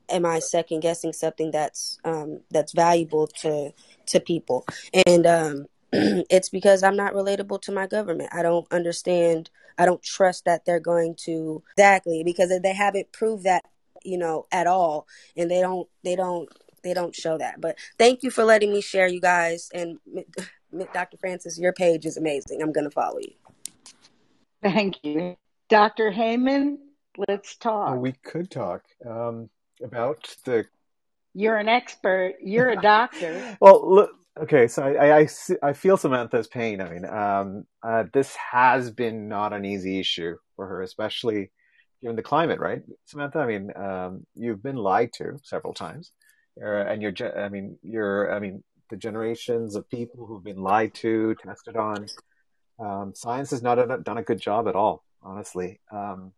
am i second guessing something that's um that's valuable to to people? And um it's because i'm not relatable to my government. I don't understand i don't trust that they're going to exactly because they haven't proved that you know at all and they don't they don't they don't show that but thank you for letting me share you guys and dr francis your page is amazing i'm gonna follow you Thank you. Dr. Heyman, let's Oh, talk. we could talk um, about the. You're an expert. You're a doctor. Well, look, okay, so I, I, I see- I feel Samantha's pain. I mean, um, uh, this has been not an easy issue for her, especially given the climate, right, Samantha? I mean, um, you've been lied to several times, uh, and you're, I mean, you're, I mean, the generations of people who've been lied to, tested on. Um, science has not done a good job at all, honestly. Um,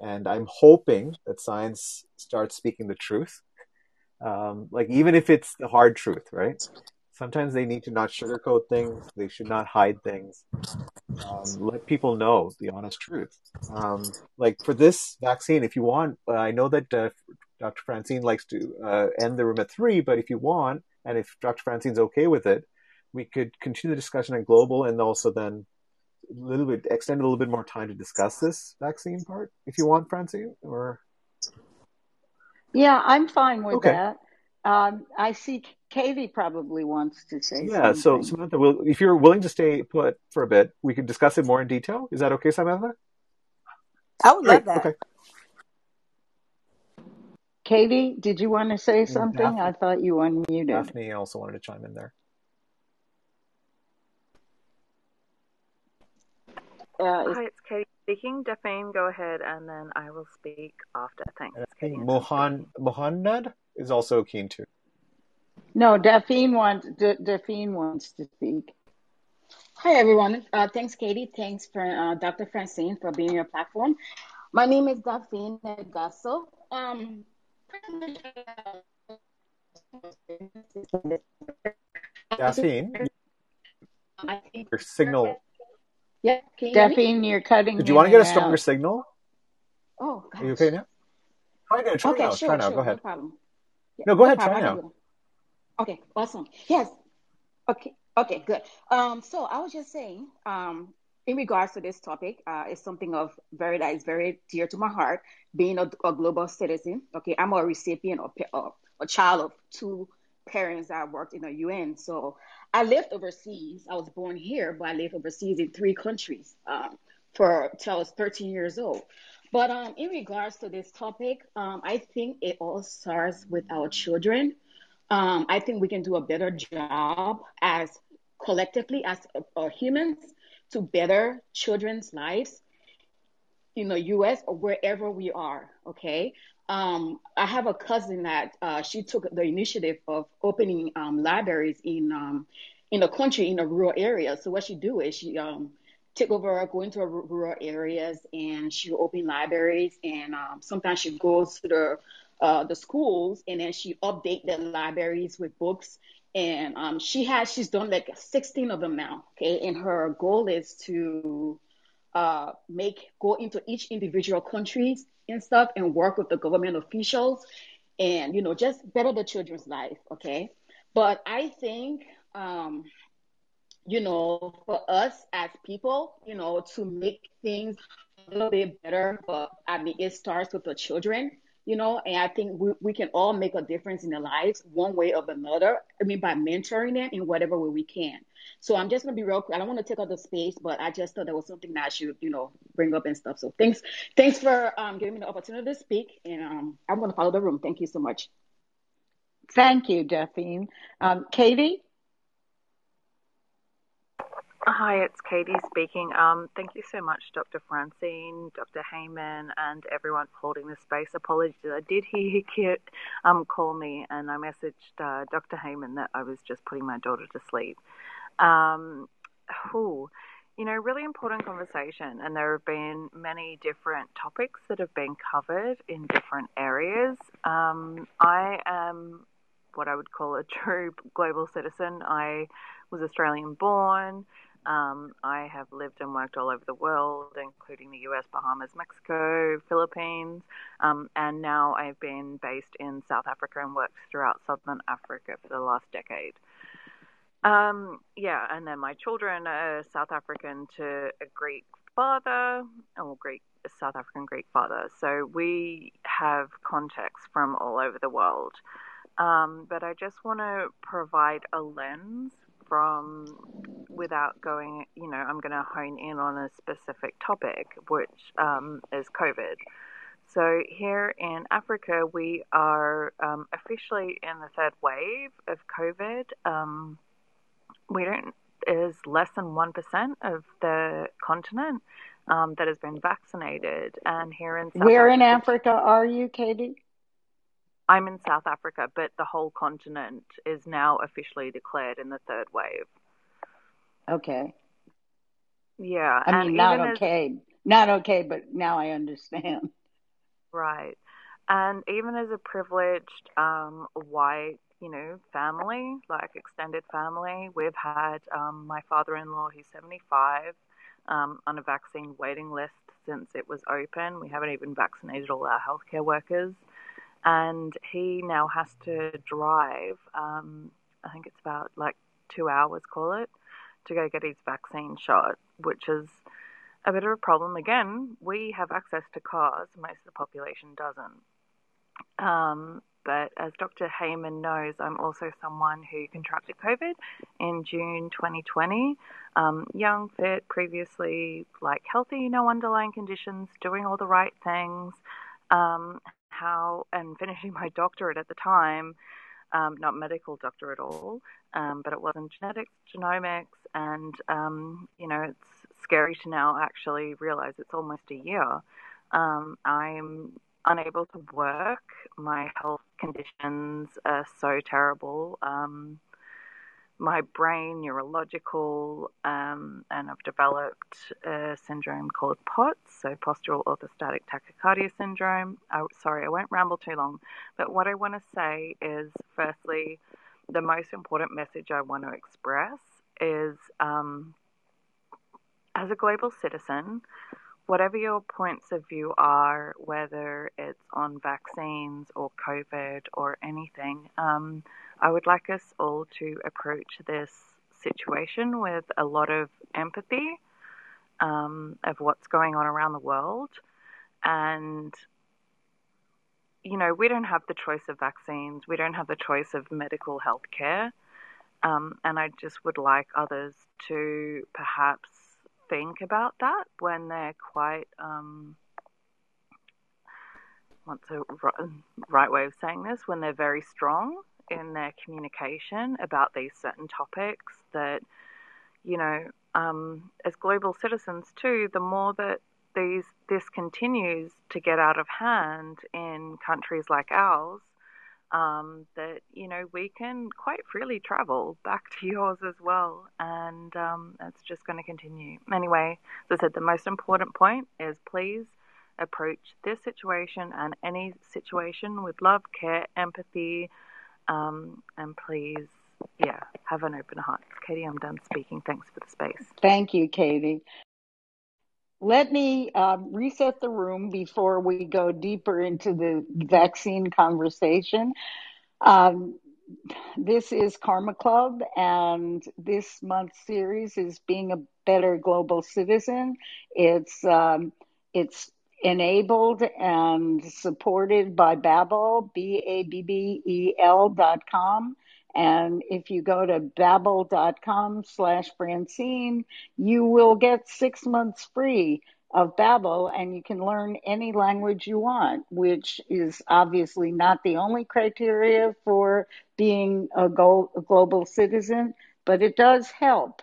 and I'm hoping that science starts speaking the truth. Um, like even if it's the hard truth, right? Sometimes they need to not sugarcoat things. They should not hide things. Um, let people know the honest truth. Um, like for this vaccine, if you want, uh, I know that uh, Dr. Francine likes to uh, end the room at three, but if you want, and if Dr. Francine's okay with it, we could continue the discussion at global and also then a little bit extend a little bit more time to discuss this vaccine part if you want, Francine, or Yeah, I'm fine with okay. that. Um, I see Katie probably wants to say Yeah, so something. Samantha, will, if you're willing to stay put for a bit, we could discuss it more in detail. Is that okay, Samantha? i would Great. love that Okay. Katie, did you want to say something? I thought you unmuted. Daphne also wanted to chime in there. Uh, Hi, it's Katie speaking. Daphne, go ahead, and then I will speak after. Thanks. And I Katie Mohan speaking. Mohannad is also keen to. no, Daphne wants D- Daphne wants to speak. Hi, everyone. Uh, thanks, Katie. Thanks for uh, Dr. Francine for being your platform. My name is Daphne Gasso. Um, Daphne, I think your signal. Yeah, can you Daphne, you're cutting Did you want to get a stronger out. signal? Oh, Are you okay now? Try now. Try Okay, now. sure, Try now. sure, Go no ahead. problem. Yeah, No, go no ahead. problem. Try now. Okay, awesome. Yes. Okay. Okay. Good. Um. So I was just saying, um, in regards to this topic, uh, it's something of very that is very dear to my heart. Being a, a global citizen. Okay, I'm a recipient of a, a child of two parents that worked in the UN. So I lived overseas. I was born here, but I lived overseas in three countries um, for till I was 13 years old. But um, in regards to this topic, um, I think it all starts with our children um, I think we can do a better job as collectively as uh, uh, humans to better children's lives in the US or wherever we are. Okay. Um, I have a cousin that uh, she took the initiative of opening um, libraries in um, in the country in a rural area. So what she do is she um, take over, go into rural areas, and she open libraries. And um, sometimes she goes to the uh, the schools, and then she update the libraries with books. And um, she has she's done like 16 of them now. Okay, and her goal is to uh, make go into each individual countries and stuff and work with the government officials and you know just better the children's life okay? But i think um you know for us as people you know to make things a little bit better but i mean it starts with the children you know and i think we, we can all make a difference in their lives one way or another i mean by mentoring them in whatever way we can so i'm just going to be real quick i don't want to take up the space but i just thought that was something that i should you know bring up and stuff so thanks thanks for um, giving me the opportunity to speak and um, i'm going to follow the room thank you so much Thank you, Daphne. Um, Katie? Hi, it's Katie speaking. Um, thank you so much, Dr. Francine, Dr. Heyman, and everyone for holding the space. Apologies, I did hear you um, call me, and I messaged uh, Dr. Heyman that I was just putting my daughter to sleep. Um, you know, really important conversation, and there have been many different topics that have been covered in different areas. Um, I am what I would call a true global citizen. I was Australian born. Um, I have lived and worked all over the world, including the US, Bahamas, Mexico, Philippines, um, and now I've been based in South Africa and worked throughout Southern Africa for the last decade. Um, yeah, and then my children are South African to a Greek father, or Greek South African Greek father. So we have contacts from all over the world. Um, but I just want to provide a lens from without going, you know, I'm going to hone in on a specific topic, which um, is COVID. So here in Africa, we are um, officially in the third wave of COVID. Um, we don't is less than one percent of the continent um, that has been vaccinated, and here in South Where Africa, in Africa are you, Katie? I'm in South Africa, but the whole continent is now officially declared in the third wave. Okay. Yeah, I and mean, not even as okay. Not okay, but now I understand. right, and even as a privileged um, white, you know, family, like extended family, we've had um, my father-in-law, who's 75, um, on a vaccine waiting list since it was open. We haven't even vaccinated all our healthcare workers, and he now has to drive. Um, I think it's about like two hours, call it, to go get his vaccine shot, which is a bit of a problem. Again, we have access to cars, most of the population doesn't. Um, but as Dr. Heyman knows, I'm also someone who contracted COVID in June 2020. Um, young, fit, previously like healthy, no underlying conditions, doing all the right things. Um, how and finishing my doctorate at the time, um, not medical doctor at all, um, but it was in genetics, genomics, and um, you know it's scary to now actually realize it's almost a year. Um, I'm unable to work. My health conditions are so terrible. Um, my brain, neurological, um, and I've developed a syndrome called POTS, so postural orthostatic tachycardia syndrome. I, sorry, I won't ramble too long, but what I want to say is firstly, the most important message I want to express is um, as a global citizen, whatever your points of view are, whether it's on vaccines or COVID or anything, um, I would like us all to approach this situation with a lot of empathy um, of what's going on around the world. And, you know, we don't have the choice of vaccines, we don't have the choice of medical health care. Um, and I just would like others to perhaps think about that when they're quite, um, what's the right way of saying this, when they're very strong in their communication about these certain topics that, you know, um, as global citizens too, the more that these this continues to get out of hand in countries like ours, um, that you know we can quite freely travel back to yours as well, and um, it's just going to continue. Anyway, as I said, the most important point is please approach this situation and any situation with love, care, empathy, um, and please, yeah, have an open heart. Katie, I'm done speaking. Thanks for the space. Thank you, Katie. Let me um, reset the room before we go deeper into the vaccine conversation. Um, this is Karma Club, and this month's series is being a better global citizen. It's um, it's enabled and supported by Babbel, B-A-B-B-E-L dot com. And if you go to babbel.com slash Francine, you will get six months free of Babbel and you can learn any language you want, which is obviously not the only criteria for being a, go- a global citizen, but it does help.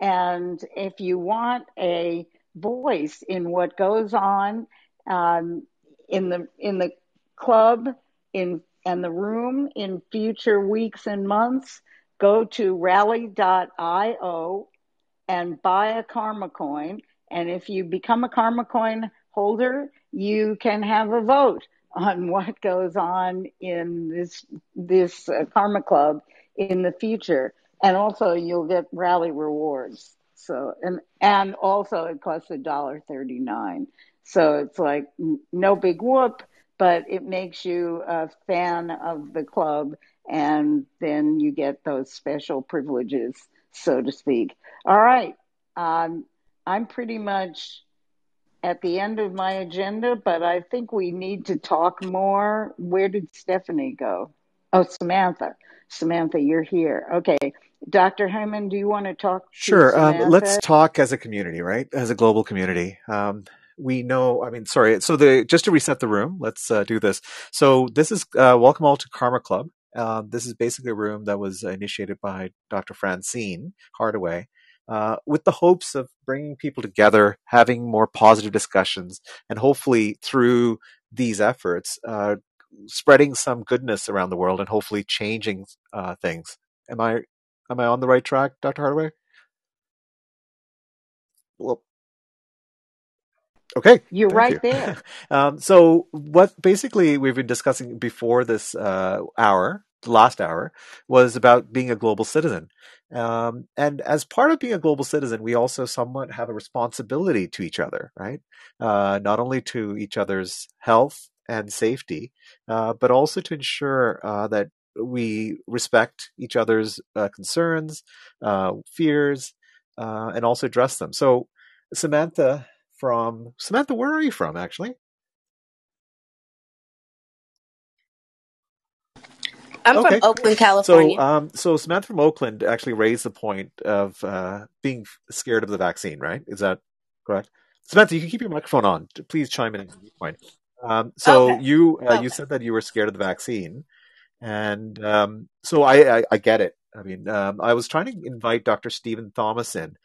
And if you want a voice in what goes on um, in the in the club in and the room in future weeks and months, go to rally.io and buy a karma coin. And if you become a karma coin holder, you can have a vote on what goes on in this this uh, karma club in the future. And also you'll get rally rewards. So and and also it costs a dollar thirty nine. So it's like no big whoop, but it makes you a fan of the club, and then you get those special privileges, so to speak. All right, um, I'm pretty much at the end of my agenda, but I think we need to talk more. Where did Stephanie go? Oh, Samantha. Samantha, you're here. Okay. Dr. Hyman, do you want to talk? Sure. Um, let's talk as a community, right? As a global community. Um, we know, I mean, sorry. So the, just to reset the room, let's uh, do this. So this is, uh, welcome all to Karma Club. Uh, this is basically a room that was initiated by Dr. Francine Hardaway. Uh, with the hopes of bringing people together, having more positive discussions, and hopefully through these efforts, uh, spreading some goodness around the world and hopefully changing uh, things. Am I am I on the right track, Dr. Hardaway? Well, Okay, you're right you. there. um, so, what basically we've been discussing before this uh, hour, the last hour, was about being a global citizen. Um, and as part of being a global citizen, we also somewhat have a responsibility to each other, right? Uh, not only to each other's health and safety, uh, but also to ensure uh, that we respect each other's uh, concerns, uh, fears, uh, and also address them. So, Samantha from Samantha. Where are you from, actually? I'm okay. from Oakland, California. So, um, so Samantha from Oakland actually raised the point of uh, being scared of the vaccine, right? Is that correct? Samantha, you can keep your microphone on. Please chime in at any point. Um, so okay. you uh, you said that you were scared of the vaccine, and um, so I, I, I get it. I mean, um, I was trying to invite Dr. Stephen Thomas in,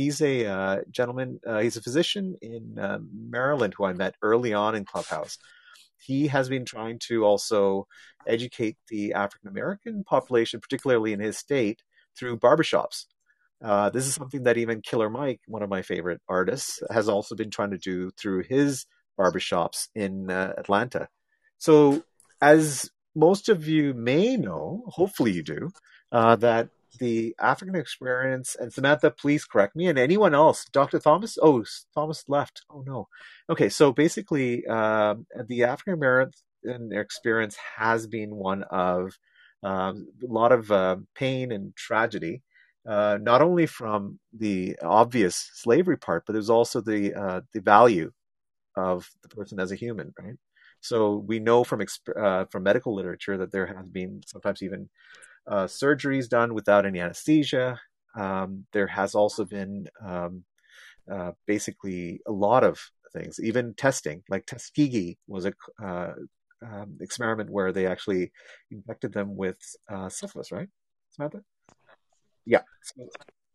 He's a uh, gentleman, uh, he's a physician in uh, Maryland who I met early on in Clubhouse. He has been trying to also educate the African American population, particularly in his state, through barbershops. Uh, this is something that even Killer Mike, one of my favorite artists, has also been trying to do through his barbershops in uh, Atlanta. So, as most of you may know, hopefully you do, uh, that the African experience, and Samantha, please correct me, and anyone else, Dr. Thomas, oh, Thomas left. Oh, no. Okay, so basically, um, the African American experience has been one of um, a lot of uh, pain and tragedy. Uh, not only from the obvious slavery part, but there's also the uh, the value of the person as a human, right? So we know from uh, from medical literature that there has been sometimes even uh, surgeries done without any anesthesia. Um, there has also been um, uh, basically a lot of things, even testing, like Tuskegee was a uh, um, experiment where they actually infected them with uh, syphilis, right, Samantha? Yeah.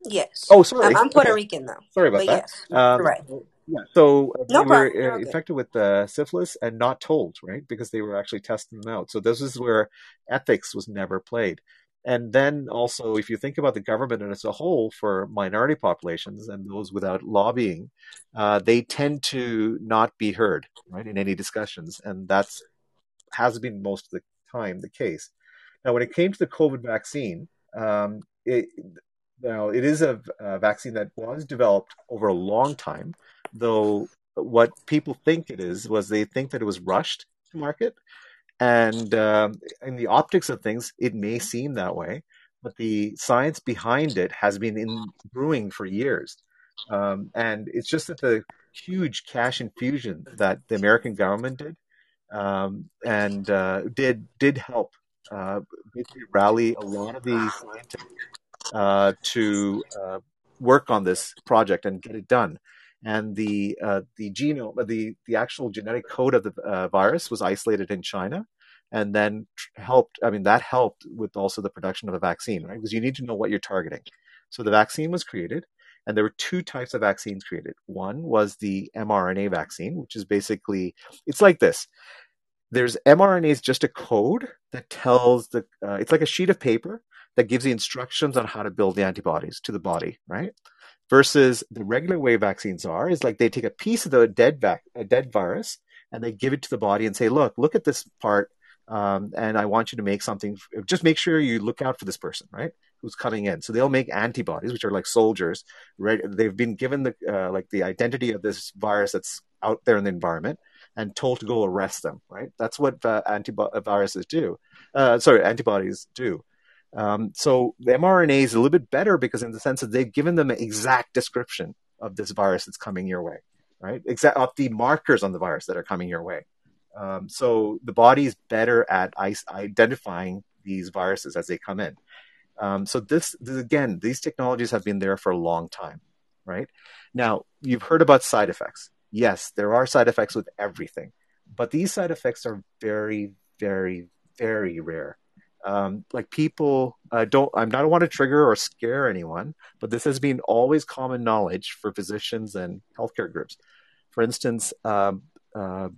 Yes. oh, sorry. I'm, I'm Puerto Okay. Rican though, Sorry about but that. yes, Um, right. Yeah. So uh, No they were problem. You're uh, infected with uh, syphilis and not told, right? Because they were actually testing them out. So this is where ethics was never played. And then also, if you think about the government as a whole for minority populations and those without lobbying, uh, they tend to not be heard, right, in any discussions, and that's has been most of the time the case. Now, when it came to the COVID vaccine, um, it, now it is a, a vaccine that was developed over a long time, though what people think it is was they think that it was rushed to market, and um, in the optics of things, it may seem that way, but the science behind it has been in brewing for years, um, and it's just that the huge cash infusion that the American government did um, and uh, did did help uh, rally a lot of the scientists uh, to uh, work on this project and get it done. And the uh, the genome, the the actual genetic code of the uh, virus was isolated in China, and then helped. I mean, that helped with also the production of a vaccine, right? Because you need to know what you're targeting. So the vaccine was created, and there were two types of vaccines created. One was the mRNA vaccine, which is basically it's like this there's mRNA is just a code that tells the uh, it's like a sheet of paper that gives the instructions on how to build the antibodies to the body, right? Versus the regular way vaccines are is like they take a piece of the dead vac- a dead virus and they give it to the body and say, look, look at this part, um, and I want you to make something. Just make sure you look out for this person, right? Who's coming in. So they'll make antibodies, which are like soldiers. Right? They've been given the uh, like the identity of this virus that's out there in the environment and told to go arrest them. Right? That's what uh, antiviruses do. Uh, sorry, antibodies do. Um, so the mRNA is a little bit better because in the sense that they've given them an exact description of this virus that's coming your way, right? Exact of the markers on the virus that are coming your way. Um, so the body is better at identifying these viruses as they come in. Um, so this, this again, these technologies have been there for a long time, right? Now you've heard about side effects. Yes, there are side effects with everything, but these side effects are very, very, very rare. Um, like people uh, don't, I'm not want to trigger or scare anyone, but this has been always common knowledge for physicians and healthcare groups. For instance, um, uh,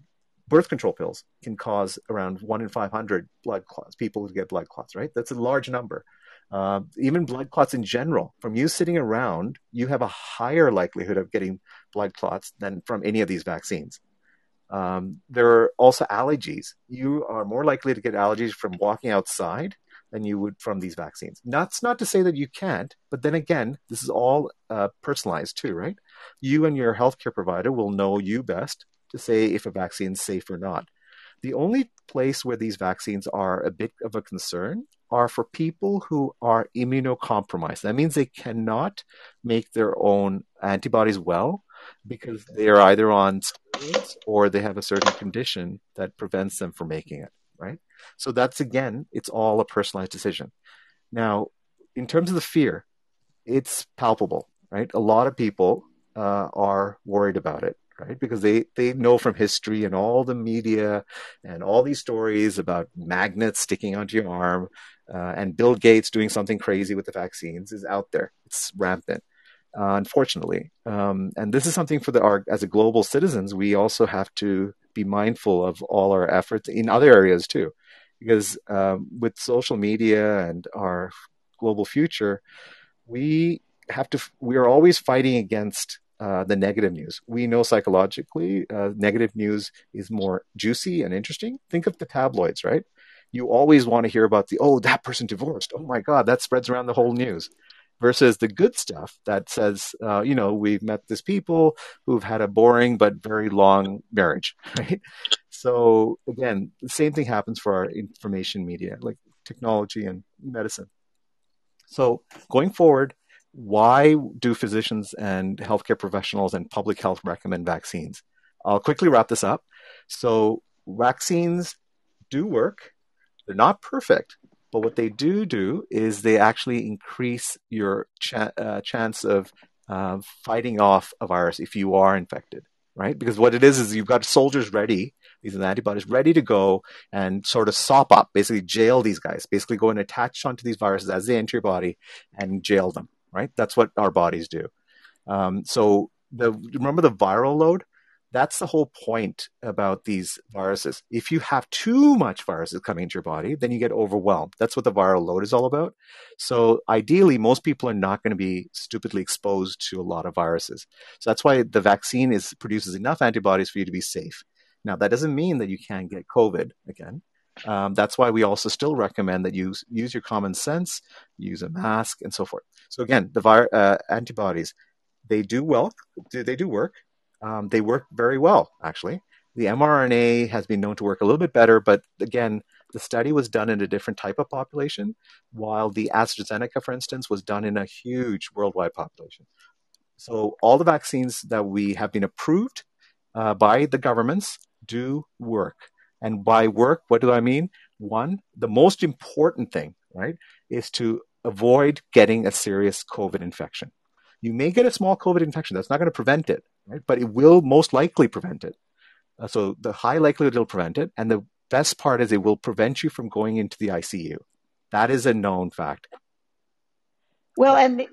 birth control pills can cause around one in 500 blood clots, people who get blood clots, right? That's a large number. Uh, even blood clots in general, from you sitting around, you have a higher likelihood of getting blood clots than from any of these vaccines. Um, there are also allergies. You are more likely to get allergies from walking outside than you would from these vaccines. That's not to say that you can't, but then again, this is all uh, personalized too, right? You and your healthcare provider will know you best to say if a vaccine is safe or not. The only place where these vaccines are a bit of a concern are for people who are immunocompromised. That means they cannot make their own antibodies well because they are either on steroids or they have a certain condition that prevents them from making it, right? So that's again, it's all a personalized decision. Now, in terms of the fear, it's palpable, right? A lot of people uh, are worried about it, right? Because they, they know from history and all the media and all these stories about magnets sticking onto your arm uh, and Bill Gates doing something crazy with the vaccines is out there. It's rampant. Uh, unfortunately, um, and this is something for the our, as a global citizens, we also have to be mindful of all our efforts in other areas too, because um, with social media and our global future, we have to. We are always fighting against uh, the negative news. We know psychologically, uh, negative news is more juicy and interesting. Think of the tabloids, right? You always want to hear about the oh that person divorced. Oh my God, that spreads around the whole news. Versus the good stuff that says, uh, you know, we've met these people who've had a boring but very long marriage, right? So again, the same thing happens for our information media, like technology and medicine. So going forward, why do physicians and healthcare professionals and public health recommend vaccines? I'll quickly wrap this up. So, vaccines do work. They're not perfect, but what they do do is they actually increase your uh, chance of uh, fighting off a virus if you are infected, right? Because what it is is you've got soldiers ready, these antibodies ready to go and sort of sop up, basically jail these guys, basically go and attach onto these viruses as they enter your body and jail them right? That's what our bodies do. Um, so the remember the viral load. That's the whole point about these viruses. If you have too much viruses coming into your body, then you get overwhelmed. That's what the viral load is all about. So ideally, most people are not going to be stupidly exposed to a lot of viruses. So that's why the vaccine is produces enough antibodies for you to be safe. Now that doesn't mean that you can't get COVID again. Um, that's why we also still recommend that you use your common sense, use a mask, and so forth. So again, the uh, antibodies, they do well. They do work. Um, they work very well, actually. The mRNA has been known to work a little bit better, but again, the study was done in a different type of population, while the AstraZeneca, for instance, was done in a huge worldwide population. So all the vaccines that we have been approved uh, by the governments do work. And by work, what do I mean? One, the most important thing, right, is to avoid getting a serious COVID infection. You may get a small COVID infection. That's not going to prevent it, right? But it will most likely prevent it. Uh, so the high likelihood it'll prevent it. And the best part is it will prevent you from going into the ICU. That is a known fact. Well, and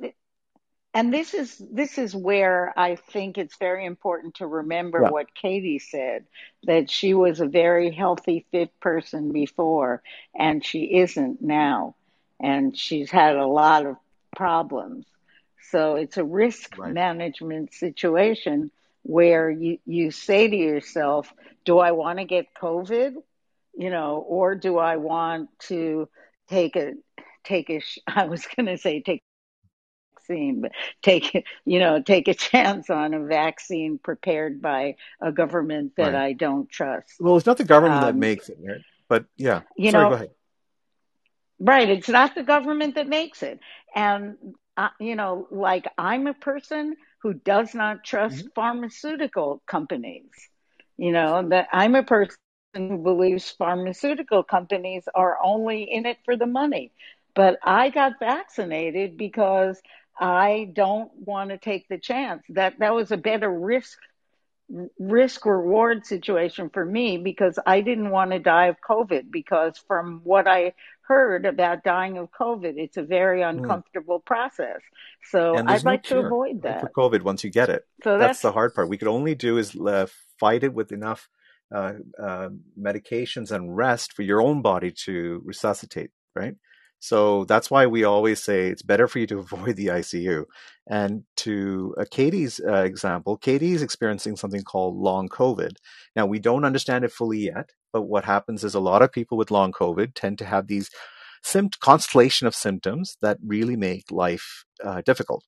and this is this is where I think it's very important to remember yeah. what Katie said that she was a very healthy, fit person before, and she isn't now, and she's had a lot of problems. So it's a risk right. management situation where you you say to yourself, "Do I want to get COVID?" You know, or do I want to take a take a I was going to say take vaccine, but take you know take a chance on a vaccine prepared by a government that right. I don't trust. Well, it's not the government um, that makes it, right? But yeah, you Sorry, know, go ahead. Right, it's not the government that makes it, and uh, you know, like I'm a person who does not trust mm-hmm. pharmaceutical companies. You know that I'm a person who believes pharmaceutical companies are only in it for the money. But I got vaccinated because I don't want to take the chance. That that was a better risk risk reward situation for me because I didn't want to die of COVID because from what I heard about dying of COVID, it's a very hmm. uncomfortable mm. process. So I'd no like to avoid that for COVID once you get it. So that's, that's the hard part. We could only do is uh, fight it with enough uh, uh, medications and rest for your own body to resuscitate, right? So that's why we always say it's better for you to avoid the ICU. And to uh, Katie's uh, example, Katie is experiencing something called long COVID. Now, we don't understand it fully yet, but what happens is a lot of people with long COVID tend to have these constellation of symptoms that really make life uh, difficult.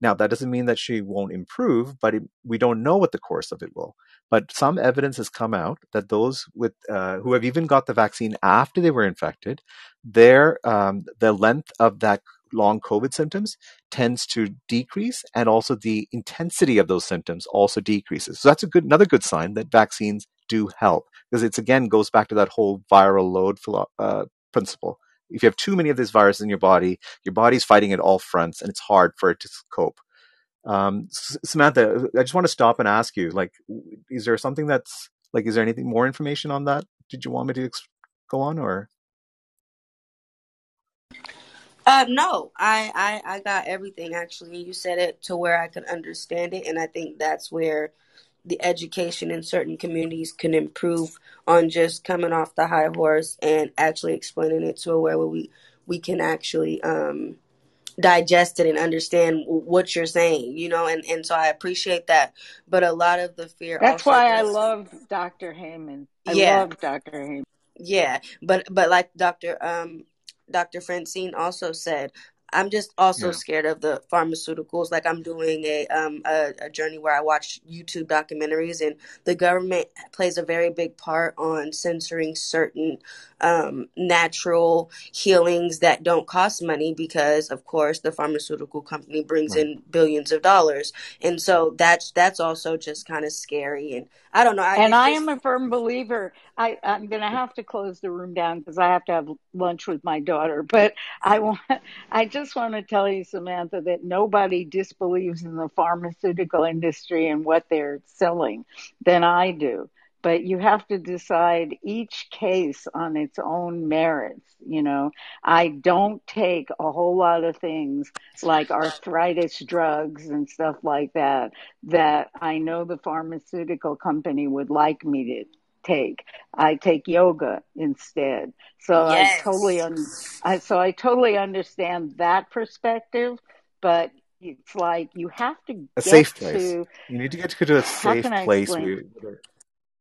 Now, that doesn't mean that she won't improve, but it, we don't know what the course of it will. But some evidence has come out that those with uh, who have even got the vaccine after they were infected, their um, the length of that long COVID symptoms tends to decrease, and also the intensity of those symptoms also decreases. So that's a good another good sign that vaccines do help because it's again goes back to that whole viral load uh, principle if you have too many of these viruses in your body, your body's fighting at all fronts, and it's hard for it to cope. Um, Samantha, I just want to stop and ask you, like, is there something that's like, is there anything more information on that? Did you want me to ex- go on or? Uh, no, I, I I got everything actually. You said it to where I could understand it, and I think that's where the education in certain communities can improve on just coming off the high horse and actually explaining it to a way where we we can actually um, digest it and understand what you're saying, you know, and, and so I appreciate that. But a lot of the fear That's why I love Dr. Heyman. I yeah, love Dr. Heyman. yeah. But but like Dr. Um Dr. Francine also said, I'm just also Yeah. scared of the pharmaceuticals. Like I'm doing a um a, a journey where I watch YouTube documentaries, and the government plays a very big part on censoring certain um natural healings that don't cost money because, of course, the pharmaceutical company brings Right. in billions of dollars, and so that's that's also just kind of scary. And I don't know. I And it's I just am a firm believer. I, I'm going to have to close the room down because I have to have lunch with my daughter. But I want, I just want to tell you, Samantha, that nobody disbelieves in the pharmaceutical industry and what they're selling than I do. But you have to decide each case on its own merits. You know, I don't take a whole lot of things like arthritis drugs and stuff like that that I know the pharmaceutical company would like me to take. I take yoga instead. So I totally un- I so I totally understand that perspective, but it's like you have to get A get safe place. to You need to get to a how safe can I place explain? where,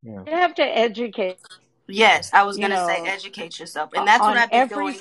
yeah. You have to educate, yes. I was gonna say educate yourself, and that's what I've been every doing.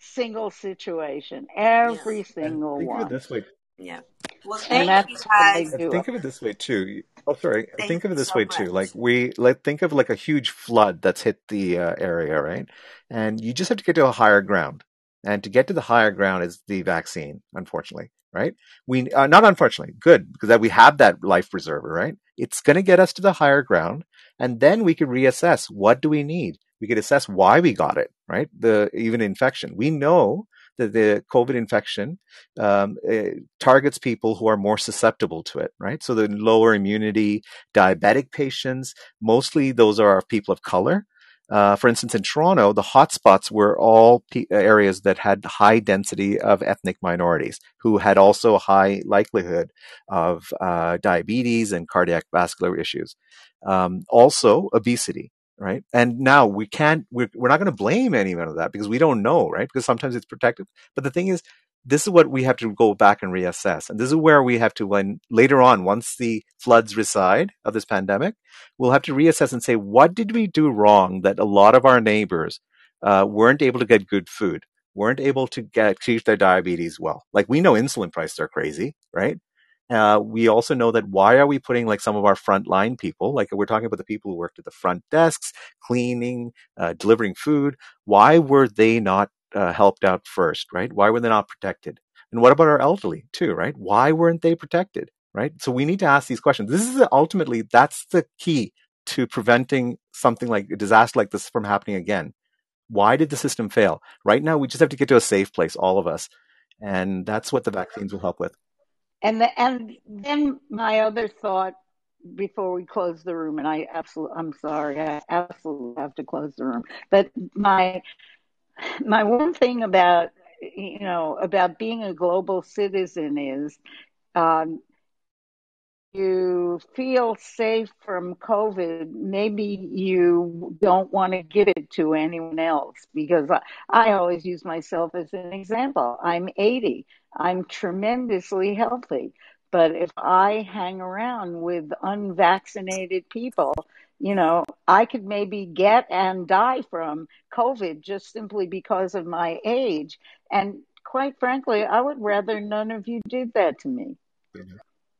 single situation, Yeah, every And single think of it one. this way. yeah. Well, And thank you that's what I guys. And think of it this way too. Oh, sorry. Thank Think of it this so way too. Like we like think of like a huge flood that's hit the uh, area, right? And you just have to get to a higher ground. And to get to the higher ground is the vaccine, unfortunately, right? We uh, not unfortunately, good because that we have that life preserver, right? It's going to get us to the higher ground, and then we can reassess what do we need. We could assess why we got it, right? The even infection. We know that the COVID infection um, eh, targets people who are more susceptible to it, right? So the lower immunity, diabetic patients, mostly those are people of color. Uh, for instance, in Toronto, the hotspots were all pe- areas that had high density of ethnic minorities who had also a high likelihood of uh, diabetes and cardiac vascular issues. Um, also, obesity, right? And now we can't, we're, we're not going to blame anyone of that because we don't know, right? Because sometimes it's protective. But the thing is, this is what we have to go back and reassess. And this is where we have to, when later on, once the floods reside of this pandemic, we'll have to reassess and say, what did we do wrong that a lot of our neighbors uh, weren't able to get good food, weren't able to get treat their diabetes well? Like we know insulin prices are crazy, right? Uh, we also know that why are we putting like some of our frontline people, like we're talking about the people who worked at the front desks, cleaning, uh, delivering food, why were they not uh, helped out first, right? Why were they not protected? And what about our elderly too, right? Why weren't they protected, right? So we need to ask these questions. This is ultimately that's the key to preventing something like a disaster like this from happening again. Why did the system fail? Right now, we just have to get to a safe place, all of us, and that's what the vaccines will help with. And the, and then my other thought before we close the room, and I absolutely, I'm sorry, I absolutely have to close the room. But my my one thing about you know about being a global citizen is um, you feel safe from COVID, maybe you don't want to give it to anyone else because I, I always use myself as an example. I'm 80. I'm tremendously healthy. But if I hang around with unvaccinated people, you know, I could maybe get and die from COVID just simply because of my age. And quite frankly, I would rather none of you did that to me.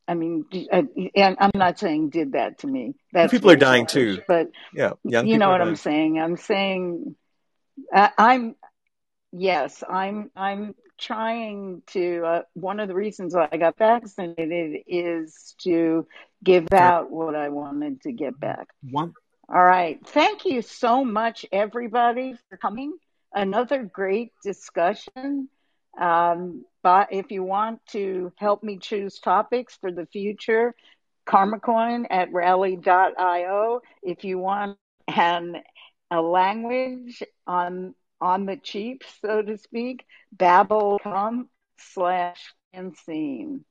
I mean, uh, and I'm not saying did that to me. That's people are dying too. But Yeah, young you know what I'm saying. I'm saying I, I'm yes, I'm I'm trying to. Uh, one of the reasons I got vaccinated is to give out what I wanted to get back. One. All right. Thank you so much, everybody, for coming. Another great discussion. Um, but if you want to help me choose topics for the future, karmacoin at rally.io. If you want an, a language on on the cheap, so to speak, babbel.com slash Francine.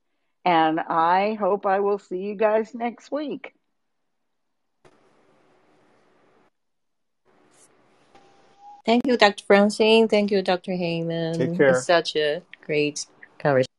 And I hope I will see you guys next week. Thank you, Dr. Francine. Thank you, Dr. Heyman. Take care. It's such a great conversation.